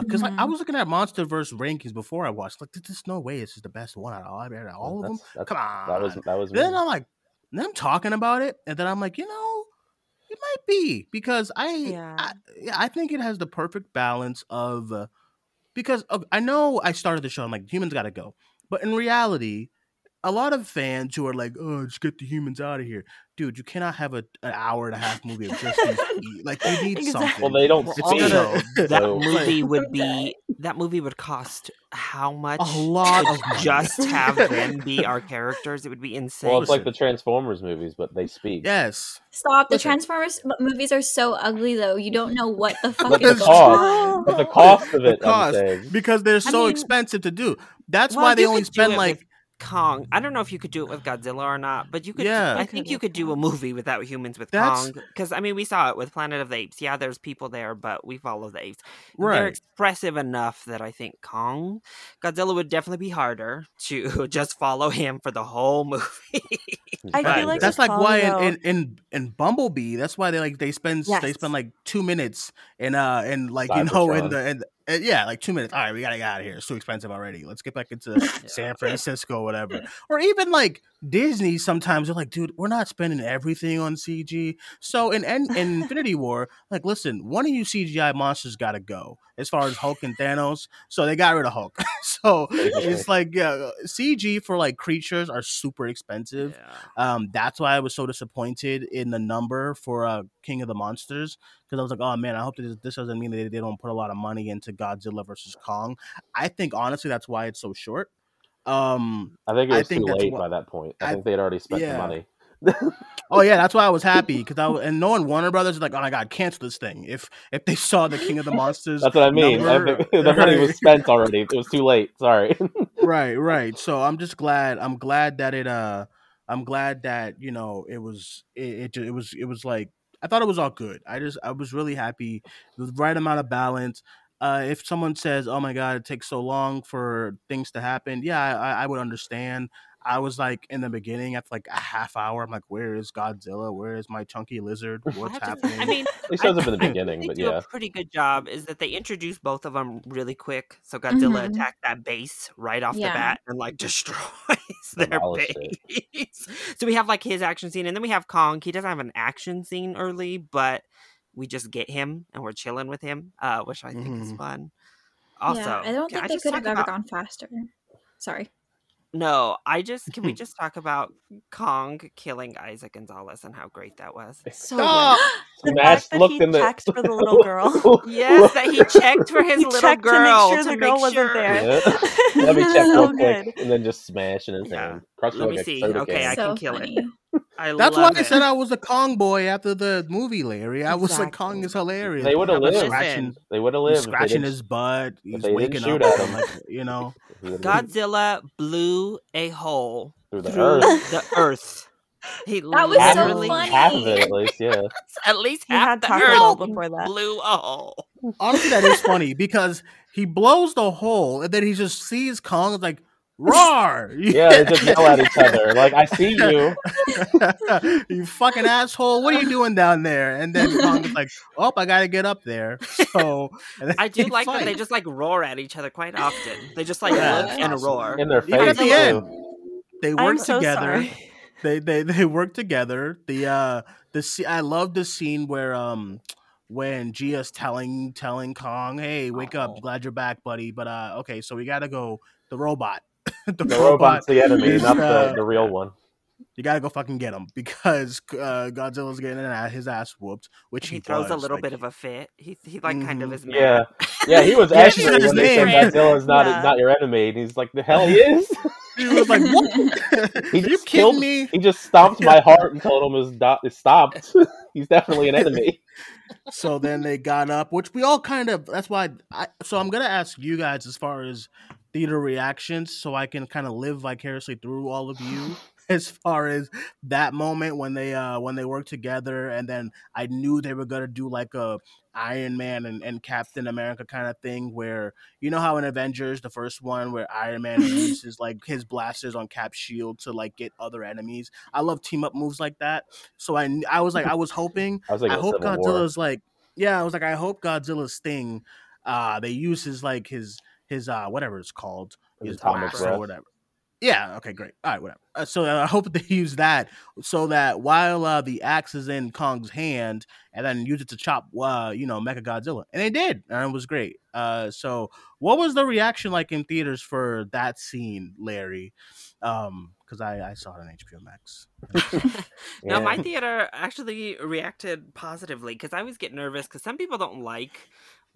S5: Because like I
S8: Mhm.
S5: was looking at Monster MonsterVerse rankings before I watched. Like, there's just no way this is the best one out of all, out of all of them.
S7: That's- that's-
S5: Come on,
S7: That was that was
S5: Then
S7: me.
S5: I'm like, them talking about it, and then I'm like, you know, it might be because I,
S9: Yeah.
S5: I, I think it has the perfect balance of, uh, because of, I know I started the show. I'm like, humans got to go, but in reality, a lot of fans who are like, oh, just get the humans out of here, dude. You cannot have a an hour and a half movie of just these. <laughs> like, you need
S9: Exactly.
S5: something.
S7: Well, they don't
S6: Well,
S5: It's
S7: speak.
S6: also,
S5: either-
S6: that
S7: so-
S6: movie would be that movie would cost how much?
S5: a lot
S6: to
S5: of money.
S6: just have them be <laughs> our characters. It would be insane.
S7: Well, it's like the Transformers movies, but they speak.
S5: yes.
S8: Stop. The
S5: Listen.
S8: Transformers movies are so ugly, though. You don't know what the fuck
S7: But
S8: is
S7: the cost, but the cost of
S5: The
S7: it, I'm
S5: cost because they're
S6: I
S5: so
S6: mean-
S5: expensive to do. That's
S6: Well,
S5: why they only spend like
S6: with Kong. I don't know if you could do it with Godzilla or not, but you could.
S5: Yeah.
S6: I think you could do a movie without humans with
S5: That's-
S6: Kong. Because I mean, we saw it with Planet of the Apes. Yeah, there's people there, but we follow the apes.
S5: Right.
S6: They're expressive enough that I think Kong, Godzilla would definitely be harder <laughs> to just follow him for the whole movie. <laughs>
S9: I feel like
S5: that's
S9: with
S5: like why
S9: Kong,
S5: in, in in in Bumblebee, that's why they like they spend they spend like two minutes in uh in like you know in the in, uh, yeah like two minutes. All right, we gotta get out of here. It's too expensive already. Let's get back into <laughs> San Francisco, whatever. Or even like Disney. Sometimes they're like, dude, we're not spending everything on CG. So in in, in <laughs> Infinity War, like, listen, one of you CGI monsters got to go. As far as Hulk and Thanos, so they got rid of Hulk. <laughs> so it's like yeah, CG for like creatures are super expensive.
S6: Yeah.
S5: Um, that's why I was so disappointed in the number for uh, King of the Monsters because I was like, oh man, I hope this, this doesn't mean that they, they don't put a lot of money into Godzilla versus Kong. I think honestly that's why it's so short. Um,
S7: I think it was
S5: think
S7: too late
S5: wha-
S7: by that point. I,
S5: I-
S7: think they had already spent
S5: yeah.
S7: the money.
S5: oh yeah, that's <laughs> why I was happy because I was, and knowing Warner Brothers is like, oh my god, cancel this thing. If if they saw the King of the Monsters,
S7: That's what I mean.
S5: Number- <laughs>
S7: the money was <laughs> spent already. It was too late. Sorry.
S5: right right so i'm just glad i'm glad that it uh i'm glad that you know it was it it, it was it was like i thought it was all good i just i was really happy the right amount of balance uh if someone says oh my god it takes so long for things to happen yeah i i I would understand I was like in the beginning after like a half hour. I'm like, where is Godzilla? Where is my chunky lizard? <laughs>
S6: I
S5: What's
S6: have to-
S5: happening?
S6: I mean,
S7: It shows
S6: I-
S7: up in the <laughs> beginning,
S6: think
S7: but
S6: do
S7: yeah.
S6: a pretty good job is that they introduce both of them really quick. So Godzilla
S8: Mhm.
S6: attacked that base right off
S8: Yeah.
S6: the bat and like <laughs> destroys their
S7: Demolished
S6: base. so we have like his action scene, and then we have Kong. He doesn't have an action scene early, but we just get him and we're chilling with him, uh, which I think is
S5: Mhm.
S6: fun. Also,
S8: yeah, I don't
S6: can
S8: think they could have ever
S6: about-
S8: gone faster. Sorry.
S6: No, I just can we <laughs> just talk about Kong killing Isaac Gonzalez and how great that was?
S9: So good. <gasps> The
S7: Smash
S9: fact that
S7: looked
S9: he
S7: in the
S9: checked for the little <laughs> girl. <laughs>
S6: Yes, that he checked for his
S9: He
S6: little girl
S9: to make sure the girl wasn't there.
S7: Yeah. Let me check
S9: So
S7: real quick, and then just smash in his
S6: Yeah.
S7: hand. Crush
S6: Let me
S7: a
S6: see.
S7: soda
S6: Okay,
S7: can.
S6: I
S8: so
S6: can kill it.
S8: Funny.
S6: I
S5: That's why
S6: love
S5: I said I was a Kong boy after the movie, Larry. I was like, Kong is hilarious.
S7: They would have
S5: He's
S7: lived.
S5: Scratching,
S7: They would have lived.
S5: scratching his butt. He's
S7: they
S5: waking
S7: shoot
S5: up.
S7: at him.
S5: like, you know, <laughs>
S7: he would've lived
S6: Godzilla blew a hole
S7: through the
S6: through
S7: earth.
S6: the earth. He <laughs>
S8: That was
S7: half,
S8: so funny.
S7: half of it, at least. Yeah. <laughs>
S6: at least
S9: He
S6: half
S9: had
S6: the
S9: Taco
S6: earth
S9: Bell before that.
S6: blew a hole.
S5: honestly, that is funny because he blows the hole and then he just sees Kong like, roar! <laughs>
S7: Yeah, they just yell at each other. Like, I see you. <laughs>
S5: you fucking asshole! What are you <laughs> doing down there? And then Kong is like, "Oh, I gotta get up there." So and
S6: I do
S5: they
S6: like that they just like roar at each other quite often. They just like
S5: Yeah,
S6: look
S5: that's
S6: and
S5: awesome.
S6: roar.
S7: In their
S5: Even
S7: face,
S5: at the
S7: too.
S5: end, they
S9: I'm
S5: work
S9: so
S5: together.
S9: sorry.
S5: They they they work together. The uh the sce- I love the scene where um when Jia's telling telling Kong, "Hey, wake
S7: Oh.
S5: up! Glad you're back, buddy." But uh okay, so we gotta go. The robot, <laughs> the,
S7: The robot's the enemy,
S5: is,
S7: not the,
S5: uh,
S7: the real one.
S5: You gotta go fucking get him because uh, Godzilla's getting an- his ass whooped, which he,
S6: he throws a little
S5: like,
S6: bit of a fit. He he like kind of
S5: Mhm.
S6: is
S7: Yeah.
S6: mad.
S7: Yeah, he was <laughs>
S5: Yeah,
S7: actually
S5: he said his
S7: when they said. Godzilla's not
S9: Yeah.
S7: not your enemy, and he's like, "The hell he is." <laughs>
S5: He was like, "What?
S7: He
S5: Are you
S7: just
S5: kidding
S7: killed
S5: me?"
S7: He just stomped my heart and told him it's, do- it's stopped. he's definitely an enemy.
S5: so then they got up, which we all kind of. That's why. I, so I'm gonna ask you guys as far as theater reactions, so I can kind of live vicariously through all of you. <laughs> <laughs> As far as that moment when they uh when they worked together, and then I knew they were gonna do like a Iron Man and, and Captain America kind of thing, where you know how in Avengers, the first one, where Iron Man <laughs> uses like his blasters on Cap shield to like get other enemies. I love team up moves like that. So I I was like I was hoping
S7: I was
S5: like,
S7: I
S5: hope
S7: Civil War.
S5: Godzilla's like, yeah, I was like, I hope Godzilla's thing, uh, they use his like his his uh whatever it's called,
S7: His
S5: his
S7: atomic
S5: blast or whatever. Yeah. Okay. Great. All right. Whatever. Uh, so I hope <laughs> they use that so that while uh, the axe is in Kong's hand, and then use it to chop, uh, you know, Mecha Godzilla, and they did, and it was great. Uh, so what was the reaction like in theaters for that scene, Larry? Um, because I I saw it on HBO Max. <laughs> <laughs>
S6: No, my theater actually reacted positively because I always get nervous because some people don't like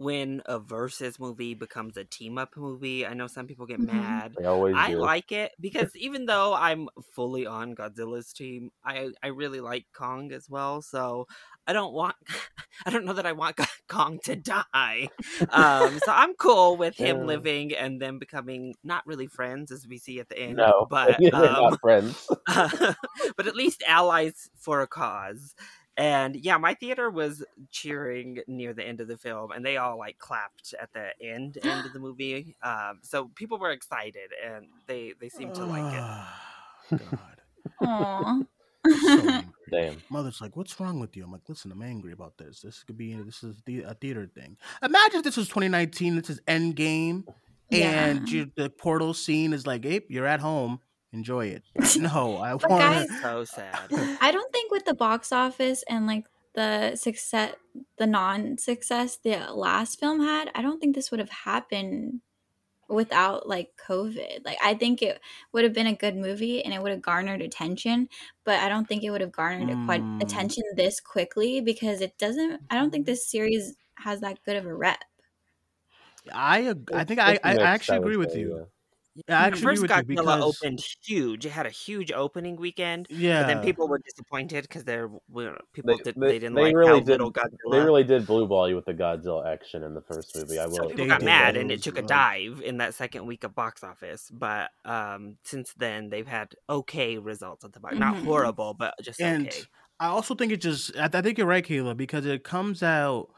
S6: when a versus movie becomes a team up movie. I know some people get
S8: Mhm.
S6: mad.
S7: They always
S6: I
S7: do.
S6: like it because even though I'm fully on Godzilla's team, I I really like Kong as well. So I don't want <laughs> I don't know that I want Kong to die. Um, so I'm cool with him
S7: Yeah.
S6: living and them becoming not really friends as we see at the end,
S7: no, <laughs>
S6: but um,
S7: not friends. <laughs>
S6: but at least allies for a cause. And yeah, my theater was cheering near the end of the film, and they all like clapped at the end end of the <gasps> movie. Um, so people were excited, and they they seemed to like it. <sighs>
S5: God.
S8: Aw. <laughs>
S5: So. <laughs>
S7: Damn.
S5: Mother's like, "What's wrong with you?" I'm like, "Listen, I'm angry about this. This could be this is the, a theater thing. Imagine if this was 2019. This is Endgame, and
S8: Yeah.
S5: you, the portal scene is like, "Hey, you're at home. Enjoy it." <laughs> No, I want
S8: guys-
S5: to.
S6: So sad. <laughs>
S8: I don't think with the box office and like the success, the non-success the last film had, I don't think this would have happened without like COVID. Like I think it would have been a good movie and it would have garnered attention, but I don't think it would have garnered a quite
S5: Mm.
S8: attention this quickly because it doesn't. I don't think this series has that good of a rep.
S5: I I think I I, I actually agree with
S7: say,
S5: you.
S7: Yeah.
S5: Yeah, I
S6: The
S5: actually
S6: first
S5: agree with
S6: Godzilla
S5: because
S6: opened huge. It had a huge opening weekend,
S5: yeah,
S6: but then people were disappointed because they're people
S7: They,
S6: did,
S7: they,
S6: they didn't
S7: they
S6: like
S7: really
S6: how
S7: did.
S6: little Godzilla.
S7: They really did blue ball you with the Godzilla action in the first movie. I
S6: So
S7: will.
S6: people got mad, and it took a dive in that second week of box office. But um, since then, they've had okay results at the box. Not
S8: Mhm.
S6: horrible, but just
S5: and
S6: okay.
S5: I also think it just I, I think you're right, Kaila, because it comes out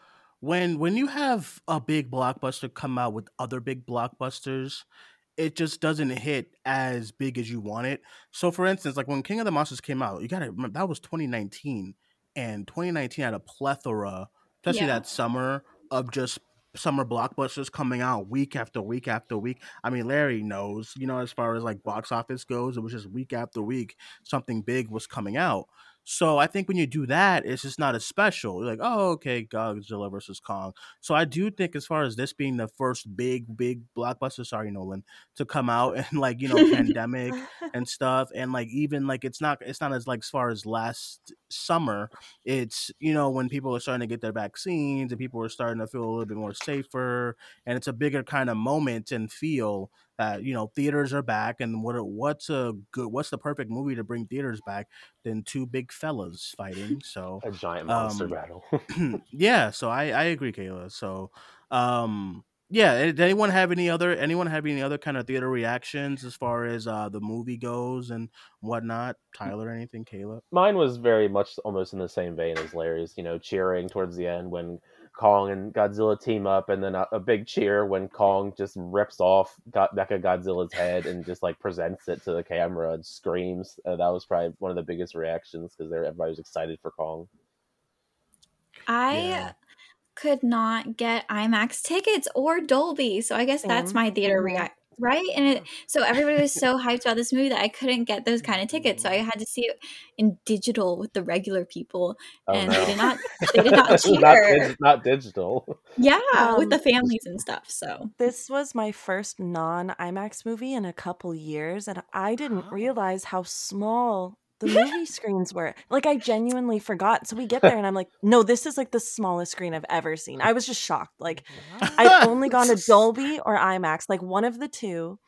S5: when when you have a big blockbuster come out with other big blockbusters, it just doesn't hit as big as you want it. So for instance, like when King of the Monsters came out, you gotta remember that was 2019. And 2019 had a plethora, especially
S8: Yeah.
S5: that summer, of just summer blockbusters coming out week after week after week. I mean, Larry knows, you know, as far as like box office goes, it was just week after week, something big was coming out. So I think when you do that, it's just not as special. You're like, oh, okay, Godzilla versus Kong. So I do think, as far as this being the first big, big blockbuster, sorry Nolan, to come out <laughs> and like you know pandemic <laughs> and stuff, and like even like it's not it's not as like as far as last summer. It's you know when people are starting to get their vaccines and people are starting to feel a little bit more safer, and it's a bigger kind of moment and feel that you know theaters are back and what what's a good what's the perfect movie to bring theaters back than two big fellas fighting so
S7: a giant monster
S5: um,
S7: battle. <clears throat>
S5: yeah so i i agree kaila so um yeah did anyone have any other anyone have any other kind of theater reactions as far as uh the movie goes and whatnot tyler anything kaila
S7: Mine was very much almost in the same vein as Larry's. You know, cheering towards the end when Kong and Godzilla team up, and then a, a big cheer when Kong just rips off Go- Mecha Godzilla's head and just like presents it to the camera and screams. Uh, that was probably one of the biggest reactions because everybody was excited for Kong.
S8: I
S5: Yeah.
S8: could not get IMAX tickets or Dolby, so I guess that's my theater react. Right, and it, <laughs> so everybody was so hyped about this movie that I couldn't get those kind of tickets, so I had to see it in digital with the regular people,
S7: Oh
S8: and
S7: no,
S8: they did not they did not <laughs>
S7: not,
S8: cheer.
S7: dig- not digital.
S8: Yeah, with
S9: Um,
S8: the families and stuff. So
S9: This was my first non IMAX movie in a couple years, and I didn't realize how small the movie screens were. Like, I genuinely forgot. So we get there, and I'm like, no, this is like the smallest screen I've ever seen. I was just shocked. Like, I've only gone to <laughs> Dolby or IMAX, like one of the two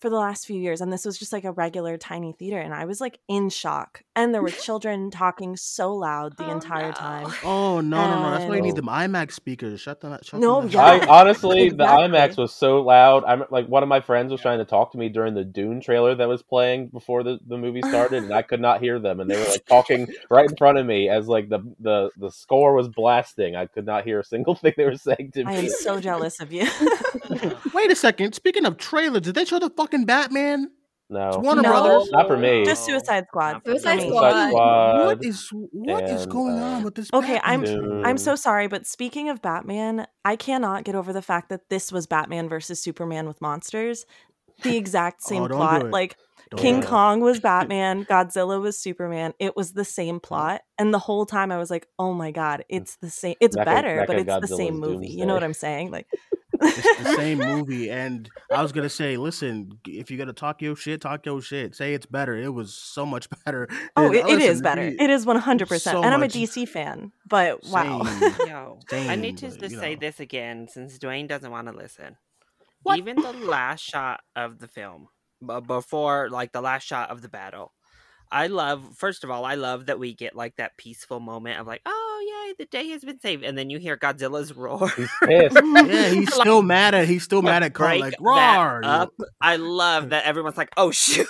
S9: for the last few years. And this was just like a regular tiny theater. And I was like in shock. And there were <laughs> children talking so loud the
S6: Oh,
S9: entire
S6: no.
S9: time.
S5: oh no no no that's why you need
S9: And-
S5: them imax speakers shut them shut
S9: No,
S5: them
S9: yeah.
S7: I <laughs> honestly, the IMAX was so loud. I'm like one of my friends was trying to talk to me during the Dune trailer that was playing before the, the movie <laughs> started, and I could not hear them. And they were like talking right in front of me as like the the the score was blasting. I could not hear a single thing they were saying to me
S9: I am so jealous of you.
S5: wait a second speaking of trailers did they show the fucking batman It's
S7: No,
S5: Warner
S8: No.
S5: Brothers.
S7: not for me.
S9: just Suicide Squad.
S8: Suicide. Squad.
S7: Squad.
S5: what is what is
S7: and,
S5: going
S7: uh,
S5: on with this?
S9: Okay, I'm-
S5: Batman?
S9: I'm so sorry, but speaking of Batman, I cannot get over the fact that this was Batman versus Superman with monsters. The exact same
S5: Oh,
S9: plot. Like
S5: Don't
S9: King
S5: do.
S9: Kong was Batman, Godzilla was Superman. It was the same plot. And the whole time I was like, "Oh my god, it's the same. It's
S7: Mecha-
S9: better, but
S7: Mecha
S9: it's the same
S7: Godzilla's
S9: movie." You know what I'm saying? Like <laughs>
S5: It's the same movie, and I was gonna say, listen, if you're gonna talk your shit, talk your shit. Say it's better. It was so much <laughs> better.
S9: Oh,
S5: And,
S9: it, it
S5: listen,
S9: is better.
S5: we-
S9: It is 100%. and I'm a DC fan, but wow.
S5: Same. <laughs>
S6: Yo, I need to
S5: but,
S6: just
S5: you
S6: say
S5: know.
S6: this again since Duane doesn't want to listen.
S5: What?
S6: Even the last shot of the film, b- before like the last shot of the battle, I love. First of all, I love that we get like that peaceful moment of like, oh yay, the day has been saved, and then you hear Godzilla's roar.
S7: He's pissed.
S5: Yeah, <laughs> he's
S6: Like,
S5: still mad at. He's still mad at Kong. Like roar.
S6: up. I love that everyone's like, oh <laughs> shoot,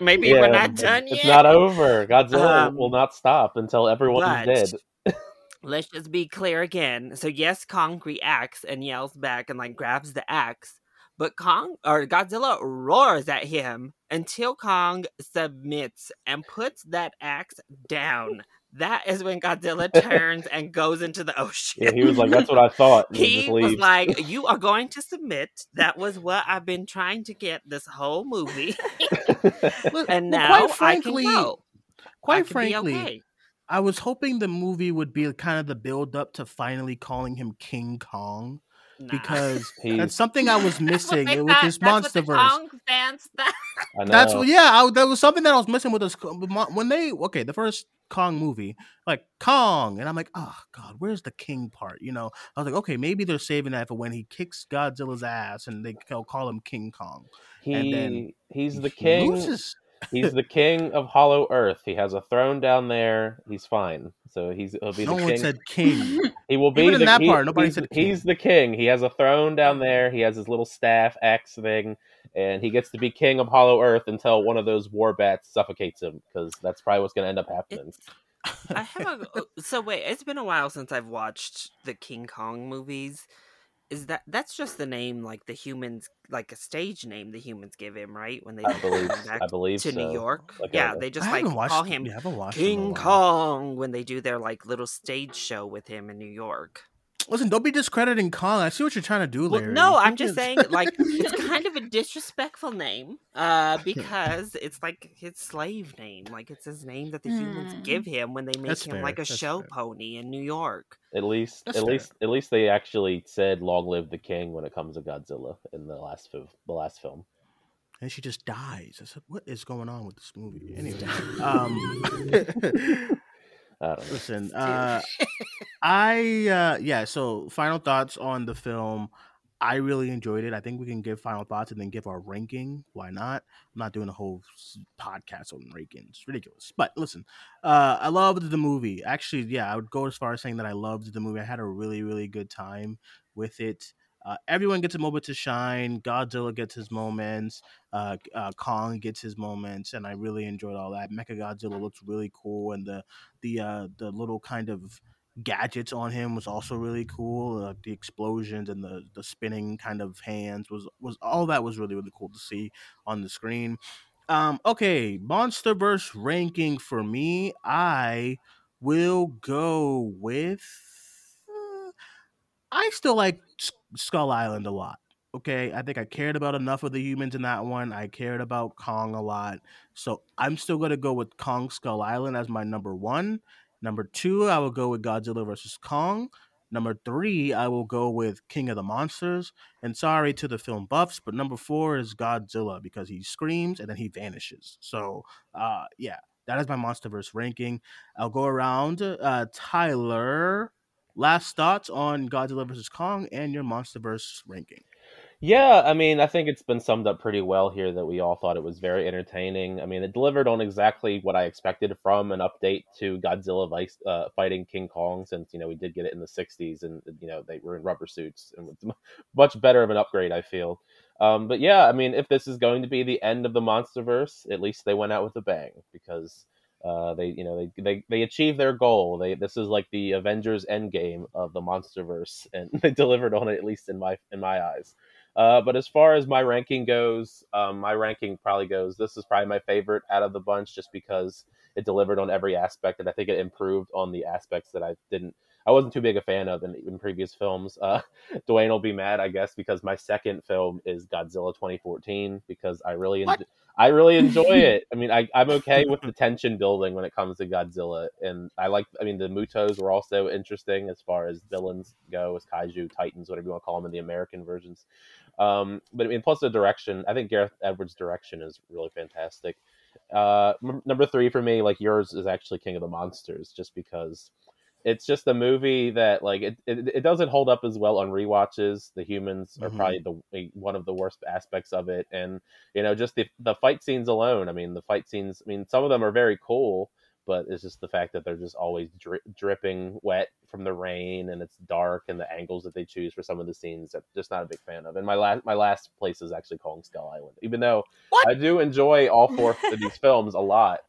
S6: maybe
S7: Yeah,
S6: we're not done
S7: It's
S6: yet.
S7: It's not over. Godzilla
S6: Um,
S7: will not stop until everyone
S6: but-
S7: is dead.
S6: let's just be clear again. So yes, Kong reacts and yells back and like grabs the axe, but Kong or Godzilla roars at him until Kong submits and puts that axe down. That is when Godzilla turns and goes into the ocean.
S7: Yeah, he was like, "That's what I <laughs> thought." And
S6: He
S7: just
S6: was like, <laughs> "You are going to submit." That was what I've been trying to get this whole movie, <laughs>
S5: Look,
S6: and
S5: well,
S6: now
S5: quite frankly,
S6: I can go. I
S5: quite
S6: can be
S5: frankly,
S6: okay.
S5: I was hoping the movie would be kind of the build up to finally calling him King Kong
S6: Nah.
S5: because
S7: He's- <laughs>
S5: that's something I was missing
S6: Wait,
S5: with
S6: that-
S5: this
S6: that's what the
S5: MonsterVerse.
S6: Fans <laughs> that
S7: I know.
S5: That's what, yeah. I, that was something that I was missing with this when they okay the first Kong movie like Kong and I'm like oh god where's the King part you know I was like okay maybe they're saving that for when he kicks Godzilla's ass and they call call him King Kong
S7: he
S5: and then
S7: he's the king.
S5: loses.
S7: He's the king of Hollow Earth. He has a throne down there. He's fine. So he's he'll be
S5: no
S7: the
S5: one
S7: king.
S5: said King
S7: he will be
S5: Even in that
S7: he-
S5: part, nobody
S7: he's,
S5: said king.
S7: he's the king. He has a throne down there. He has his little staff axe thing, and he gets to be king of Hollow Earth until one of those war bats suffocates him because that's probably what's going to end up happening.
S6: It's, I have a uh, so wait. It's been a while since I've watched the King Kong movies. Is that that's just the name like the humans like a stage name the humans give him right when they
S7: I
S6: come
S7: believe
S6: back
S7: I believe
S6: to New. York?
S7: Like
S6: yeah,
S7: a-
S6: they just
S5: I
S6: like
S5: watched
S6: call him
S5: yeah, I haven't watched them in a
S6: King
S5: while.
S6: Kong when they do their like little stage show with him in New York.
S5: listen don't be discrediting Kong I see what you're trying to do
S6: Well, no, I'm just saying like it's kind of a disrespectful name uh, because it's like his slave name. Like it's his name that the humans
S8: Hmm.
S6: give him when they make
S5: That's
S6: him
S5: fair,
S6: like a
S5: that's
S6: show
S5: fair.
S6: pony in New York.
S7: At least,
S5: That's
S7: at
S5: fair.
S7: least, at least they actually said "Long live the king" when it comes to Godzilla in the last film. The last film.
S5: and she just dies. I said, "What is going on with this movie?" Anyway, um, <laughs>
S7: I
S5: listen, uh, I uh, yeah. So, final thoughts on the film. I really enjoyed it. I think we can give final thoughts and then give our ranking. Why not? I'm not doing a whole podcast on rankings. It's ridiculous. But listen, uh, I loved the movie. Actually, yeah, I would go as far as saying that I loved the movie. I had a really, really good time with it. Uh, everyone gets a moment to shine. Godzilla gets his moments. Uh, uh, Kong gets his moments, and I really enjoyed all that. Mecha Godzilla looks really cool, and the the uh, the little kind of gadgets on him was also really cool. The explosions and the the spinning kind of hands was was all that was really really cool to see on the screen. Um, okay, MonsterVerse ranking for me, I will go with. uh, I still like Skull Island a lot. Okay, I think I cared about enough of the humans in that one. I cared about Kong a lot, so I'm still gonna go with Kong Skull Island as my number one. Number two, I will go with Godzilla versus Kong. Number three, I will go with King of the Monsters. And sorry to the film buffs, but number four is Godzilla because he screams and then he vanishes. So, uh, yeah, that is my MonsterVerse ranking. I'll go around. Uh, Tyler, last thoughts on Godzilla versus Kong and your MonsterVerse ranking.
S7: Yeah, I mean, I think it's been summed up pretty well here that we all thought it was very entertaining. I mean, it delivered on exactly what I expected from an update to Godzilla vice, uh, fighting King Kong, since, you know, we did get it in the 60s and, you know, they were in rubber suits and <laughs> much better of an upgrade, I feel. Um, but yeah, I mean, if this is going to be the end of the MonsterVerse, at least they went out with a bang because uh, they, you know, they, they they achieved their goal. They this is like the Avengers Endgame of the MonsterVerse, and <laughs> they delivered on it at least in my in my eyes. Uh, but as far as my ranking goes, um, my ranking probably goes. This is probably my favorite out of the bunch, just because it delivered on every aspect, and I think it improved on the aspects that I didn't. I wasn't too big a fan of in, in previous films. <laughs> Uh, Duane will be mad, I guess, because my second film is Godzilla 2014 because I really, en- I really enjoy <laughs> it. I mean, I, I'm okay with the tension building when it comes to Godzilla, and I like. I mean, the MUTOs were also interesting as far as villains go, as kaiju, titans, whatever you want to call them in the American versions. Um, but I mean, plus the direction. I think Gareth Edwards' direction is really fantastic. Uh, m- number three for me, like yours, is actually King of the Monsters, just because it's just a movie that like it, it, it doesn't hold up as well on rewatches. The humans are
S5: Mhm.
S7: probably the one of the worst aspects of it, and you know just the the fight scenes alone. I mean, the fight scenes. I mean, some of them are very cool, but it's just the fact that they're just always dri- dripping wet from the rain, and it's dark, and the angles that they choose for some of the scenes. I'm just not a big fan of. And my last my last place is actually Kong Skull Island, even though I do enjoy all four of these films a lot.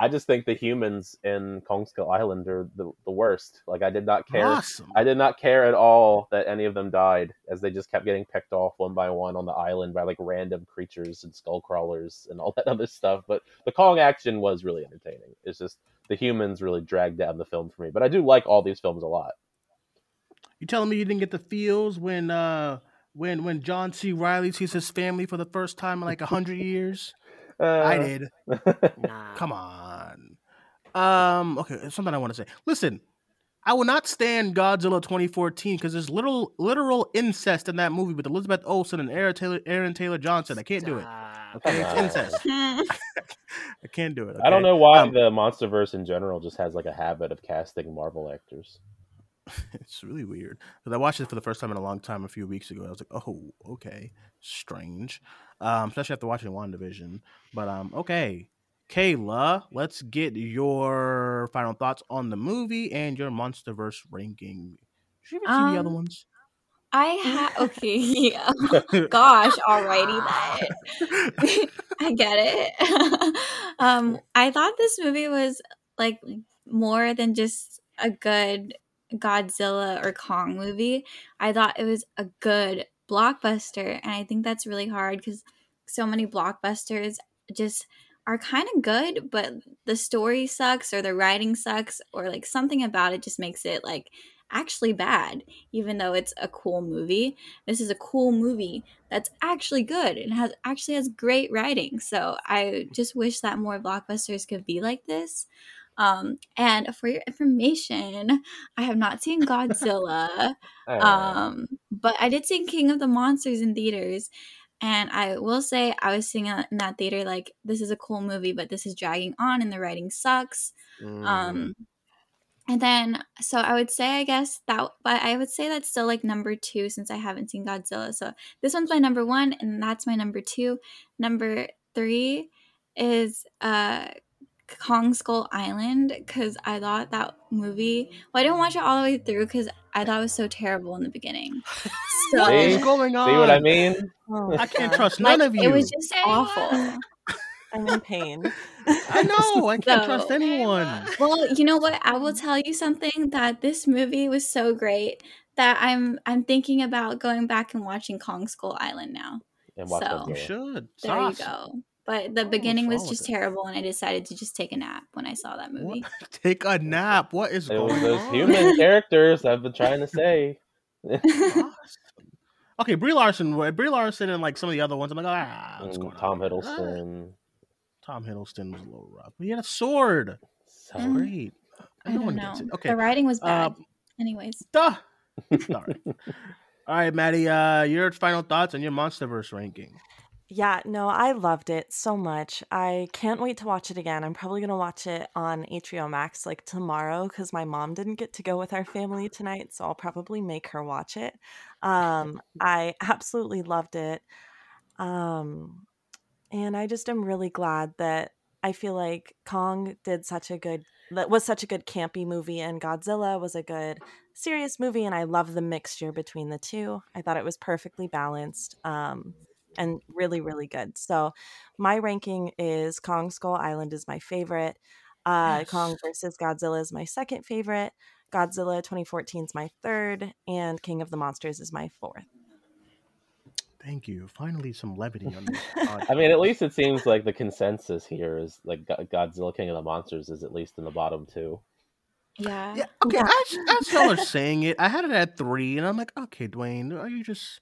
S7: I just think the humans in Kong Skull Island are the, the worst. Like I did not care.
S5: Awesome.
S7: I did not care at all that any of them died, as they just kept getting picked off one by one on the island by like random creatures and skull crawlers and all <laughs> that other stuff. But the Kong action was really entertaining. It's just the humans really dragged down the film for me. But I do like all these films a lot.
S5: You telling me you didn't get the feels when uh when when John C. Reilly sees his family for the first time in like a hundred years? I
S7: Uh,
S5: did. <laughs> Come on. Um. Okay. Something I want to say. Listen, I will not stand Godzilla 2014 because there's little literal incest in that movie with Elizabeth Olsen and Aaron Taylor, Aaron Taylor Johnson. I can't do it. Okay, it's incest. <laughs> <laughs> I can't do it.
S7: I don't know why
S5: Um,
S7: the MonsterVerse in general just has like a habit of casting Marvel actors.
S5: it's really weird because I watched it for the first time in a long time a few weeks ago. I was like, oh, okay, strange. Um, especially after watching WandaVision. But um, okay, Kaila, let's get your final thoughts on the movie and your MonsterVerse ranking. Did you even see the other
S8: Um,
S5: ones?
S8: I have okay, <laughs> yeah. <laughs> Gosh, alrighty then. <laughs> I get it. um, I thought this movie was like more than just a good Godzilla or Kong movie. I thought it was a good blockbuster, and I think that's really hard because so many blockbusters just are kind of good, but the story sucks or the writing sucks or like something about it just makes it like actually bad, even though it's a cool movie. This is a cool movie that's actually good and has actually has great writing. So I just wish that more blockbusters could be like this. Um, and for your information, I have not seen <laughs> Godzilla,
S7: Oh.
S8: um, but I did see King of the Monsters in theaters. And I will say, I was seeing in that theater like, this is a cool movie, but this is dragging on and the writing sucks.
S5: Mm-hmm.
S8: Um, and then, so I would say, I guess that, but I would say that's still like number two since I haven't seen Godzilla. So this one's my number one, and that's my number two. Number three is uh Kong Skull Island because I thought that movie. Well, I didn't watch it all the way through because I thought it was so terrible in the beginning. So <laughs>
S5: What is going on?
S7: See what I mean?
S9: Oh,
S5: I can't
S9: God.
S5: trust
S8: like,
S5: none of you.
S8: it was just awful. <laughs>
S9: I'm in pain.
S5: I know. I can't trust anyone.
S8: Well, you know what? I will tell you something that this movie was so great that I'm I'm thinking about going back and watching Kong Skull Island now.
S7: And watch
S8: So-
S5: You should.
S8: There
S5: Sauce.
S8: you go. But the
S5: what's
S8: beginning was
S5: wrong with
S8: just
S5: it?
S8: terrible, and I decided to just take a nap when I saw that movie.
S5: What? <laughs> Take a nap. What is
S7: It was
S5: going
S7: those
S5: on?
S7: human <laughs> characters I've been trying to say. <laughs>
S5: Awesome. Okay, Brie Larson. Brie Larson and like some of the other ones. I'm like, ah, what's
S7: Mm,
S5: going
S7: Tom
S5: on?
S7: Hiddleston.
S5: Tom Hiddleston was a little rough. But he had a sword.
S7: So
S8: Mm.
S5: Great.
S8: I don't know.
S5: gets it. Okay.
S8: The writing was
S5: Uh,
S8: bad. Anyways,
S5: duh. Sorry. All right, Maddie. Uh, your final thoughts on your MonsterVerse ranking?
S9: Yeah, no, I loved it so much. I can't wait to watch it again. I'm probably going to watch it on HBO Max like tomorrow because my mom didn't get to go with our family tonight, so I'll probably make her watch it. <laughs> Um, I absolutely loved it. Um, and I just am really glad that I feel like Kong did such a good that was such a good campy movie and Godzilla was a good serious movie and I love the mixture between the two. I thought it was perfectly balanced. Um and really really good. So my ranking is Kong Skull Island is my favorite. Uh Kong versus Godzilla is my second favorite. Godzilla 2014 is my third and King of the Monsters is my fourth.
S5: Thank you. Finally, some levity on this. <laughs>
S7: I mean, at least it seems like the consensus here is like Godzilla King of the Monsters is at least in the bottom two.
S8: yeah.
S5: Yeah, okay. As, as y'all are <laughs> saying it, I had it at three, and I'm like, okay, Duane, are you just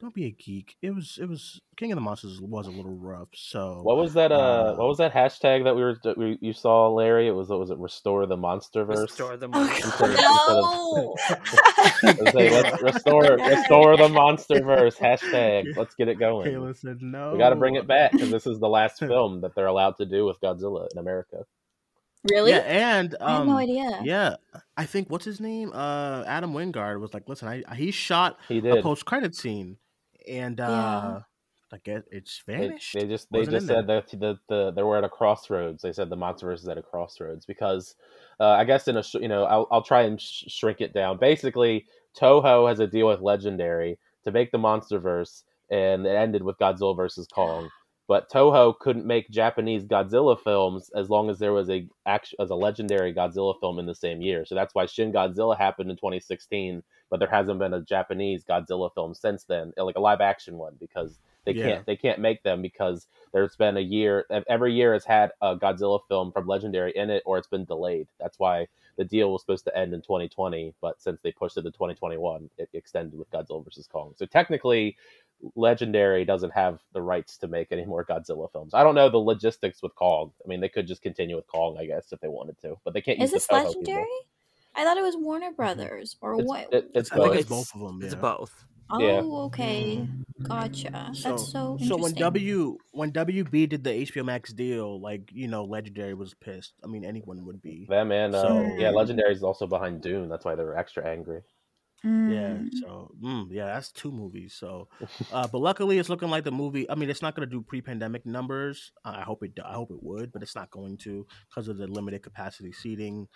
S5: don't be a geek? It was, it was King of the Monsters was a little rough. So
S7: What was that? Uh,
S5: Uh,
S7: what was that hashtag that we were that we, you saw, Larry? It was what was it? Restore the MonsterVerse.
S6: Restore the
S8: Oh,
S6: monster.
S8: no.
S7: Let's say, let's restore restore the MonsterVerse hashtag. Let's get it going.
S5: Kaila said no.
S7: We got to bring it back because this is the last <laughs> film that they're allowed to do with Godzilla in America.
S8: Really?
S5: Yeah, and um,
S8: I had no idea.
S5: Yeah, I think what's his name? Uh, Adam Wingard was like, listen, I, he shot
S7: He did.
S5: a post credit scene, and uh, I guess it's
S7: They,
S5: vanished.
S7: they just they
S5: Wasn't
S7: just
S5: in
S7: said that the, the they were at a crossroads. They said the MonsterVerse is at a crossroads because uh, I guess in a sh- you know I'll I'll try and sh- shrink it down. Basically, Toho has a deal with Legendary to make the MonsterVerse, and it ended with Godzilla versus Kong. But Toho couldn't make Japanese Godzilla films as long as there was a as a legendary Godzilla film in the same year. So that's why Shin Godzilla happened in 2016, but there hasn't been a Japanese Godzilla film since then, uh, like a live action one, because they
S5: Yeah.
S7: can't they can't make them because there's been a year every year has had a Godzilla film from Legendary in it or it's been delayed. That's why the deal was supposed to end in 2020, but since they pushed it to 2021, it extended with Godzilla versus Kong. So technically, Legendary doesn't have the rights to make any more Godzilla films. I don't know the logistics with Kong. I mean, they could just continue with Kong, I guess, if they wanted to, but they can't
S8: Is
S7: use
S8: this
S7: the Toho people.
S8: legendary? I thought it was Warner Brothers or
S7: It's,
S8: what?
S7: it, it's
S5: I think
S7: both.
S5: it's both of them.
S6: It's both.
S8: oh,
S7: yeah.
S8: okay. Gotcha.
S5: So,
S8: That's so interesting.
S5: so when W when WB did the HBO Max deal, like you know, Legendary was pissed. I mean, anyone would be.
S7: Them and uh,
S5: So-
S7: yeah, Legendary is also behind Dune. That's why they were extra angry.
S5: Yeah,
S8: Mm.
S5: so mm, yeah, that's two movies. So, <laughs> uh, but luckily, it's looking like the movie. I mean, it's not going to do pre-pandemic numbers. Uh, I hope it. I hope it would, but it's not going to because of the limited capacity seating.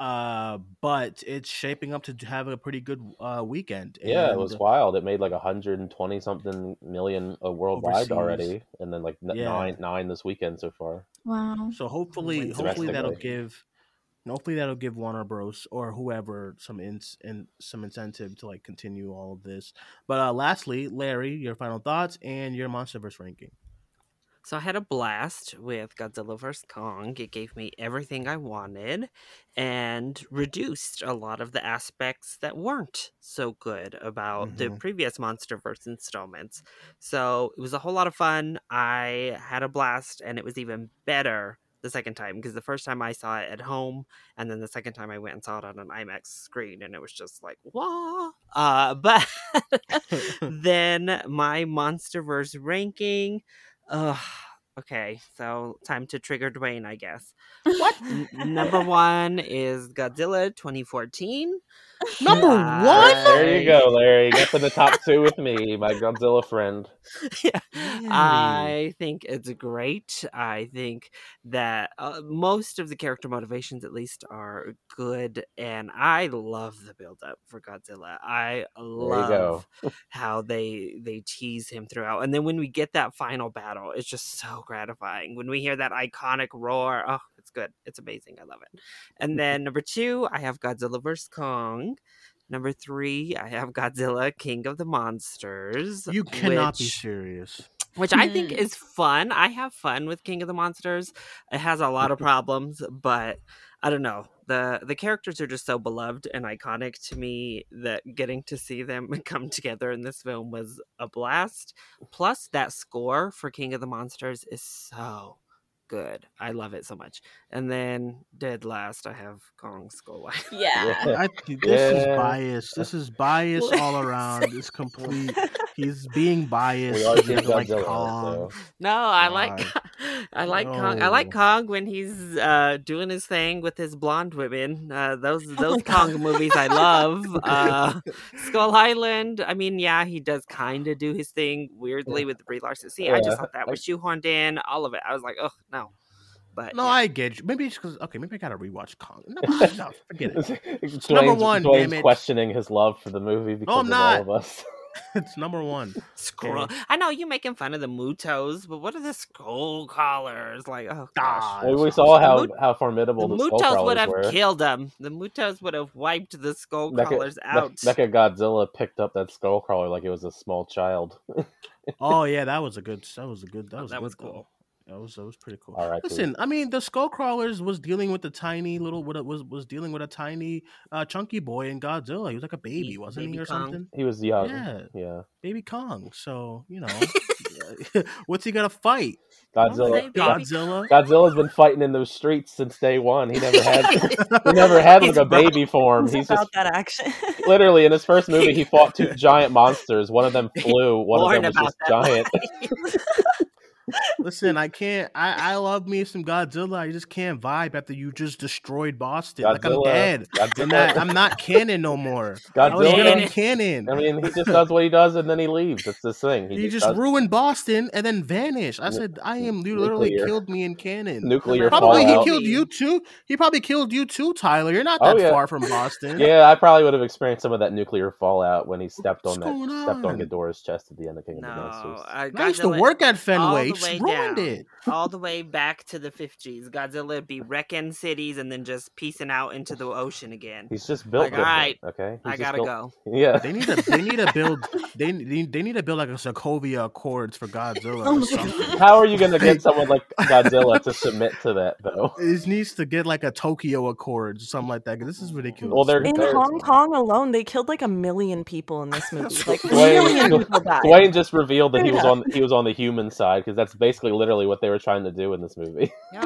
S5: Uh, but it's shaping up to have a pretty good uh, weekend.
S7: Yeah, it was wild. It made like 120 something million uh, worldwide
S5: Overseas.
S7: already, and then like n-
S5: Yeah.
S7: nine nine this weekend so far.
S8: Wow.
S5: So hopefully, hopefully that'll
S7: domestically.
S5: Give, hopefully that'll give Warner Bros. or whoever some ins and some incentive to like continue all of this. But uh, lastly, Larry, your final thoughts and your MonsterVerse ranking.
S6: So I had a blast with Godzilla vs. Kong. It gave me everything I wanted and reduced a lot of the aspects that weren't so good about the
S5: Mhm.
S6: previous MonsterVerse installments. So it was a whole lot of fun. I had a blast, and it was even better the second time because the first time I saw it at home, and then the second time I went and saw it on an IMAX screen, and it was just like, "Wah!" Uh, <laughs> but <laughs> then my MonsterVerse ranking. Ugh. Okay, so time to trigger Duane, I guess. What? number <laughs> one is Godzilla 2014.
S5: Number
S6: Uh,
S5: one?
S7: There you go, Larry. Get in the top two with me, my Godzilla friend. <laughs> Yeah.
S6: I think it's great. I think that uh, most of the character motivations, at least, are good, and I love the build up for Godzilla. I love how they they tease him throughout, and then when we get that final battle, it's just so gratifying. When we hear that iconic roar, oh, it's good. It's amazing. I love it. And mm-hmm. then number two, I have Godzilla vs Kong. Number three, I have Godzilla King of the Monsters.
S5: You cannot be serious.
S6: which I think <laughs> is fun. I have fun with King of the Monsters. It has a lot of <laughs> problems, but I don't know. The the characters are just so beloved and iconic to me that getting to see them <laughs> come together in this film was a blast. Plus that score for King of the Monsters is so good. I love it so much. And then dead last I have Kong Skull Island.
S8: Yeah.
S5: I, this is
S7: Yeah.
S5: bias. This is bias all <laughs> around. It's complete. <laughs> He's being biased.
S7: We are
S5: He like
S7: Godzilla,
S5: Kong.
S7: so
S6: No, I like <laughs> I like Kong. I like Kong when he's uh, doing his thing with his blonde women. Uh, those
S9: Oh <laughs>
S6: those
S9: my
S6: Kong
S9: God.
S6: movies I love. Uh, Skull Island. I mean, yeah, he does kind of do his thing weirdly with Brie Larson. See, I just thought that
S7: I-
S6: was shoehorned in. All of it. I was like, oh no. But
S5: No,
S6: yeah.
S5: I get you. Maybe it's because okay, maybe I gotta rewatch Kong. No, no forget it. <laughs>
S7: Duane's,
S5: number one,
S7: Duane's
S5: damn it.
S7: questioning his love for the movie because
S5: I'm
S7: of
S5: not.
S7: all of us. <laughs>
S5: It's number one.
S6: Scroll.
S5: Okay.
S6: I know you're making fun of the MUTOs, but what are the skull crawlers? Like, oh gosh.
S5: Ah,
S7: Well, we saw how,
S6: Mut-
S7: how formidable
S6: The
S7: the,
S6: MUTOs
S7: skull
S6: would have
S7: were.
S6: killed them. The MUTOs would have wiped the skull
S7: Mecha, crawlers
S6: out.
S7: Mecha Godzilla picked up that skull crawler like it was a small child. <laughs>
S5: Oh yeah, that was a good. That was a good. That
S6: Oh,
S5: was
S6: that
S5: good,
S6: was
S5: though.
S6: cool.
S5: That was that was pretty cool.
S7: All right,
S5: Listen, I mean, the skull crawlers was dealing with the tiny little what it was was dealing with a tiny uh, chunky boy in Godzilla. He was like a baby, wasn't
S6: baby
S5: he, or
S6: Kong.
S5: something?
S7: he was young.
S5: Yeah.
S7: Yeah.
S5: Baby Kong. So you know, <laughs> <laughs> what's he gonna fight?
S7: Godzilla.
S5: Godzilla.
S7: Godzilla's been fighting in those streets since day one. He never had <laughs> he never had like a baby form.
S9: It's
S7: He's
S9: about
S7: just
S9: that action.
S7: literally in his first movie he fought two giant monsters. One of them flew, one of them was just giant.
S6: Life.
S5: Listen, I can't. I I love me some Godzilla. I just can't vibe after you just destroyed Boston. Like I'm dead.
S7: Godzilla-
S5: And that I'm not canon no more. I was
S7: Godzilla-
S5: gonna be canon.
S7: I mean, he just does what he does and then he leaves. That's this thing.
S5: He just
S7: does
S5: ruined Boston and then vanished. I said, I am. You literally
S7: Nuclear.
S5: killed me in canon.
S7: nuclear
S5: Probably he killed you too. He probably killed you too, Tyler. You're not
S7: Oh,
S5: that
S7: yeah.
S5: far from Boston.
S7: Yeah, I probably would have experienced some of that nuclear fallout when he stepped
S5: What's
S7: on that
S5: going
S7: stepped on
S5: on?
S7: Ghidorah's chest at the end of King of the
S6: No,
S7: Monsters.
S6: uh,
S5: I used to work at
S6: all
S5: Fenway.
S6: the way
S5: ruined
S6: down.
S5: it.
S6: all the way back to the 50s. Godzilla be wrecking cities and then just piecing out into the ocean again.
S7: He's just built
S6: Like, alright,
S7: okay?
S6: I
S7: He's just
S6: gotta
S7: built-
S6: go. <laughs>
S7: Yeah.
S5: They need to. They need to build. They they, they need to build like a Sokovia Accords for Godzilla
S9: Oh
S5: or. <laughs>
S7: How are you going to get someone like Godzilla to submit to that, though? <laughs>
S5: It needs to get like a Tokyo Accords or something like that. 'cause this is ridiculous.
S7: Well, they're-
S9: In
S7: Compared-
S9: Hong Kong alone, they killed like a million people in this movie. Like a
S7: Duane,
S9: million people died.
S7: Duane just revealed that he was on he was on the human side because that's basically literally what they were trying to do in this movie. <laughs>
S6: Yo,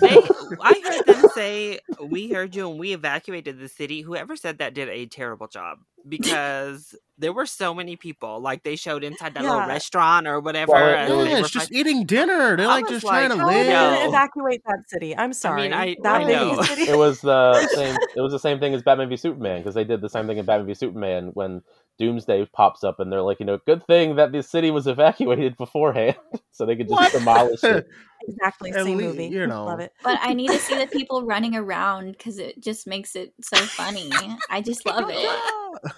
S6: they, I heard them say, "We heard you and we evacuated the city." Whoever said that did a terrible job because there were so many people. Like they showed inside that little restaurant or whatever.
S7: Well,
S6: and
S7: was-
S6: they
S5: yeah,
S6: were
S5: it's just
S6: fight-
S5: eating dinner. They're
S6: I
S5: like just
S6: like,
S5: trying to
S9: How are they
S6: No.
S9: gonna evacuate that city? I'm sorry.
S6: I-
S9: that
S6: I
S9: big
S6: know.
S9: city.
S7: it was the <laughs> same. It was the same thing as Batman v Superman because they did the same thing in Batman v Superman when Doomsday pops up and they're like, you know, good thing that the city was evacuated <laughs> beforehand so they could just
S5: What?
S7: demolish it. <laughs>
S9: exactly
S5: At
S9: same
S5: lea-
S9: movie.
S5: you know.
S9: Love it. <laughs>
S8: But I need to see the people running around because it just makes it so funny. I just love it.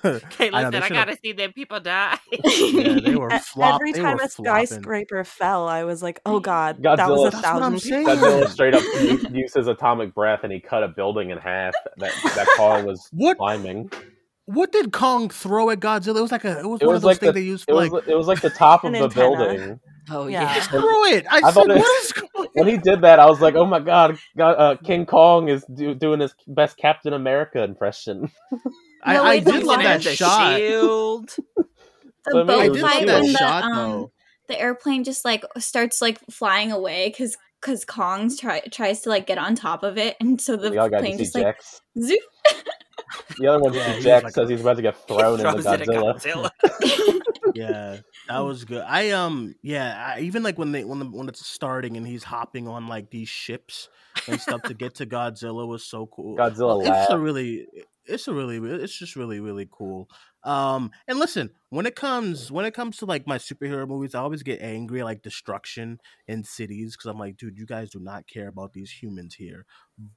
S6: Okay,
S5: I know,
S6: listen, I, gotta see them people die.
S5: Yeah, they were flop.
S9: Every
S5: they
S9: time
S5: were
S9: a
S5: flopping.
S9: skyscraper fell, I was like, "Oh God, that was a
S5: That's what I'm
S9: thousand
S5: saying.
S9: people."
S7: Godzilla straight up u- used his atomic breath and he cut a building in half that that car was
S5: What?
S7: climbing.
S5: What did Kong throw at Godzilla? It was like a. It was
S7: It
S5: one
S7: was
S5: of those
S7: like
S5: things
S7: the
S5: they used
S7: it
S5: for
S7: was
S5: like.
S7: it was like the top of the
S9: antenna.
S7: building.
S6: Oh
S9: Yeah.
S6: yeah.
S5: Screw it! I,
S7: I
S5: said,
S7: thought it-
S5: what is going <laughs>
S7: when he did that, I was like, "Oh my god, god uh, King Kong is do, doing his best Captain America impression."
S5: I,
S8: No,
S5: I
S8: wait,
S5: did love that shot.
S6: shield. <laughs>
S8: The
S7: I
S8: boat
S5: I did
S8: fight
S5: love that
S8: when the
S5: shot
S8: um
S5: though.
S8: the airplane just like starts like flying away because because Kong's try tries to like get on top of it, and so the
S7: we all got to
S8: plane
S7: see
S8: just like
S7: Jax.
S8: zoop. <laughs>
S7: The other one,
S5: Yeah, was like
S7: says
S5: a-
S7: he's about to get <laughs> thrown into Godzilla.
S6: Godzilla. <laughs>
S5: yeah that was good. I um yeah I, even like when they when the when it's starting and he's hopping on like these ships and stuff to get to godzilla was so cool.
S7: Godzilla
S5: it's a really it's a really it's just really really cool. Um and listen when it comes when it comes to like my superhero movies i always get angry at like destruction in cities because i'm like dude you guys do not care about these humans here.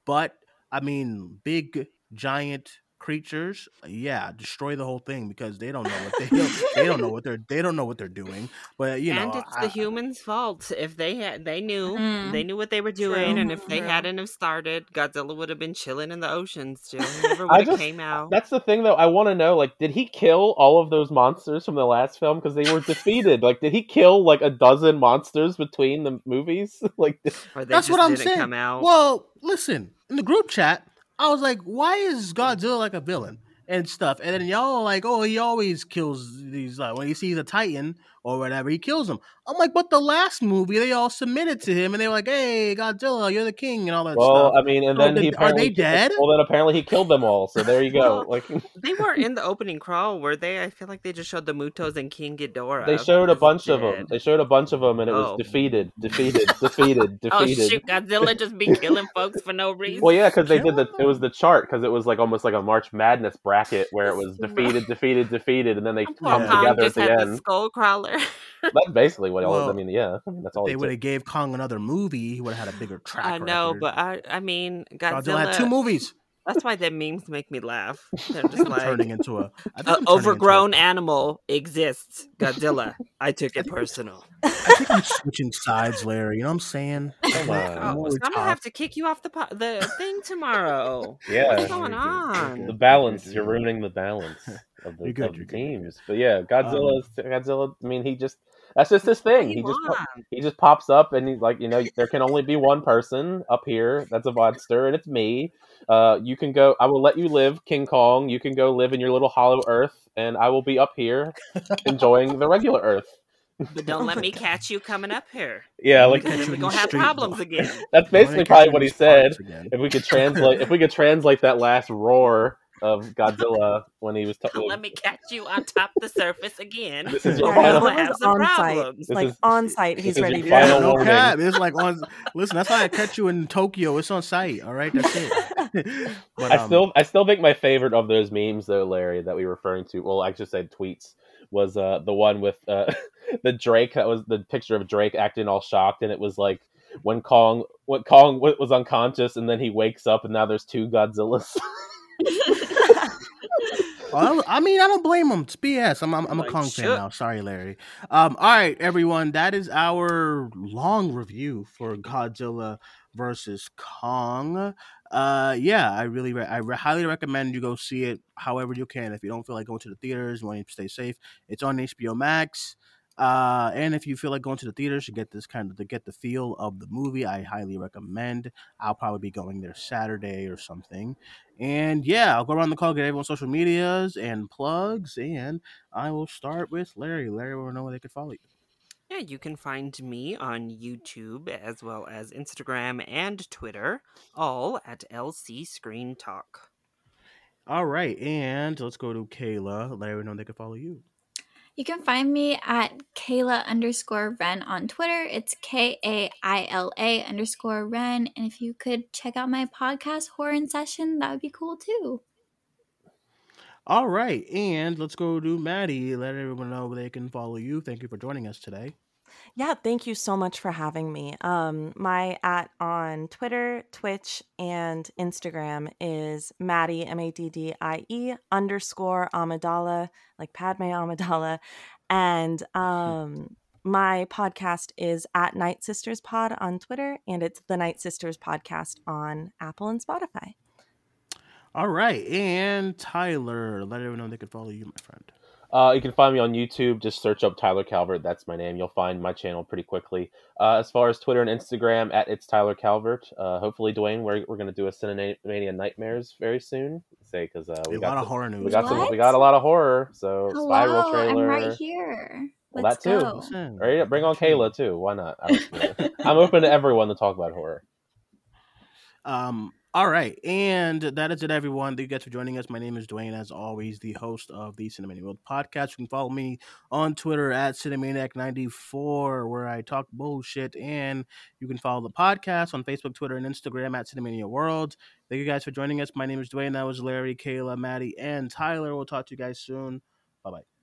S5: But i mean big giant creatures yeah destroy the whole thing because they don't know what they don't, they don't know <laughs> what they're they don't know what they're doing but you know
S6: and it's
S5: I-
S6: the
S5: I-
S6: humans' fault. If they had, they knew,
S8: Mm.
S6: they knew what they were doing,
S8: True,
S6: and if they
S8: true.
S6: hadn't have started, Godzilla would have been chilling in the oceans still. Never <laughs>
S7: I
S6: would have
S7: just
S6: came out.
S7: that's the thing though. I want to know like, did he kill all of those monsters from the last film because they were <laughs> defeated? like, did he kill like a dozen monsters between the movies? like,
S6: Or they
S5: That's
S6: just
S5: what I'm saying.
S6: come out.
S5: Well, listen, in the group chat, I was like, why is Godzilla like a villain and stuff? And then y'all are like, oh, he always kills these. Like, when he sees a Titan or whatever, he kills them. I'm like, but the last movie, they all submitted to him and they were like, hey, Godzilla, you're the king and all that
S7: well,
S5: stuff.
S7: I mean, and
S5: So
S7: then
S5: then
S7: he
S5: are they dead?
S7: Well, then apparently he killed them all. So there you go.
S6: Well,
S7: like, <laughs>
S6: they weren't in the opening crawl, were they? I feel like they just showed the MUTOs and King Ghidorah.
S7: they showed a
S6: as
S7: bunch of them. They showed a bunch of them, and it was
S6: Oh.
S7: defeated, defeated, <laughs> defeated,
S6: Oh shoot! Godzilla just be killing folks for no <laughs> reason.
S7: Well, yeah, because they did the. It was the chart because it was like almost like a March Madness bracket where it was
S6: That's
S7: defeated, defeated, defeated, and then they
S6: Poor
S7: come together at the
S6: had the
S7: end.
S6: skull crawler.
S7: That's basically what it was. I mean, yeah, I mean, that's all.
S5: They would have gave Kong another movie, he would have had a bigger track
S6: I know,
S5: record.
S6: but I, I mean,
S5: Godzilla
S6: Godzilla.
S5: had two movies.
S6: That's why the memes make me laugh. <laughs> They're just
S5: think
S6: like
S5: turning into a I think I'm
S6: an
S5: into a-
S6: overgrown animal exists. Godzilla. I took it personal.
S5: I think I'm <laughs> switching sides, Larry. You know what I'm saying?
S7: Come
S5: I'm
S6: Oh, so I'm gonna have to kick you off the po- the thing tomorrow. <laughs>
S7: Yeah.
S6: What's going
S5: You're good, you're
S6: on?
S7: The balance. You're ruining the balance of the,
S5: You're good,
S7: of
S5: you're
S7: the
S5: good, you're
S7: teams. But yeah, um, Godzilla. Godzilla. I mean, he just. That's just his thing. He just
S6: you
S7: po-
S6: want?
S7: he just pops up and he's like, you know, there can only be one person up here. That's a monster, and it's me. Uh, you can go. I will let you live, King Kong. You can go live in your little hollow Earth, and I will be up here enjoying the regular Earth.
S6: But don't let me <laughs> catch you coming up here.
S7: Yeah, like
S5: catch
S6: Then
S5: you
S6: we're gonna have problems again.
S7: that's basically probably what he said.
S5: again.
S7: If we could translate, if we could translate that last roar of Godzilla when he was
S6: Don't
S7: talking.
S6: let me catch you on top the surface again.
S7: This is your
S6: or
S7: final-
S6: we'll
S9: Godzilla's
S6: have some
S9: on site.
S7: This
S9: like
S7: is-
S9: on site, he's ready to
S5: Yeah,
S9: go.
S5: no
S7: warning.
S5: cap. It's like on. Listen, that's why I catch you in Tokyo. It's on site. All right, that's it. <laughs> but,
S7: I
S5: um,
S7: still, I still think my favorite of those memes, though, Larry, that we were referring to. Well, I just said tweets was uh, the one with uh, <laughs> the Drake. That was the picture of Drake acting all shocked, and it was like when Kong, when Kong was unconscious, and then he wakes up, and now there's two Godzillas. <laughs> <laughs>
S5: I, I mean, I don't blame him. It's BS. I'm, I'm, I'm a
S6: Like,
S5: Kong fan now. Sorry, Larry. Um, all right, everyone. That is our long review for Godzilla versus Kong. Uh, yeah, I really, re- I re- highly recommend you go see it. However you can. If you don't feel like going to the theaters, you want to stay safe, it's on HBO Max. Uh, and if you feel like going to the theaters to get this kind of to get the feel of the movie, I highly recommend. I'll probably be going there Saturday or something. And yeah, I'll go around the call, get everyone's social medias and plugs, and I will start with Larry. Larry will know where they could follow you.
S6: Yeah, you can find me on YouTube as well as Instagram and Twitter, all at LC Screen Talk.
S5: All right, and let's go to Kaila. Larry will know they can follow you.
S8: You can find me at Kaila underscore Ren on Twitter. It's K A I L A underscore Ren. And if you could check out my podcast, Horror in Session, that would be cool too.
S5: All right, and let's go to Maddie. Let everyone know where they can follow you. Thank you for joining us today.
S9: Yeah, thank you so much for having me. Um, my at on Twitter, Twitch, and Instagram is Maddie M A D D I E underscore Amidala, like Padme Amidala, and um, my podcast is at Nightsisters Pod on Twitter, and it's the Nightsisters Podcast on Apple and Spotify.
S5: All right, and Tyler. Let everyone know they can follow you, my friend.
S7: Uh, you can find me on YouTube. Just search up Tyler Calvert. That's my name. You'll find my channel pretty quickly. Uh, as far as Twitter and Instagram, at it's Tyler Calvert. Uh, hopefully, Duane, we're, we're going to do a Cinemania Nightmares very soon. Say because uh, we
S5: A
S7: got
S5: lot of horror news.
S7: We got some.
S8: What?
S7: We got a lot of horror. So Spiral trailer.
S8: I'm right here.
S7: Well,
S8: Let's
S7: that too.
S8: go.
S7: Right? Bring on Kaila too. Why not? I don't- <laughs> I'm open to everyone to talk about horror.
S5: Um, all right, and that is it, everyone. Thank you guys for joining us. My name is Duane, as always, the host of the Cinemania World podcast. You can follow me on Twitter at Cinemaniac94, where I talk bullshit, and you can follow the podcast on Facebook, Twitter, and Instagram at Cinemania World. Thank you guys for joining us. My name is Duane. That was Larry, Kaila, Maddie, and Tyler. We'll talk to you guys soon. Bye bye.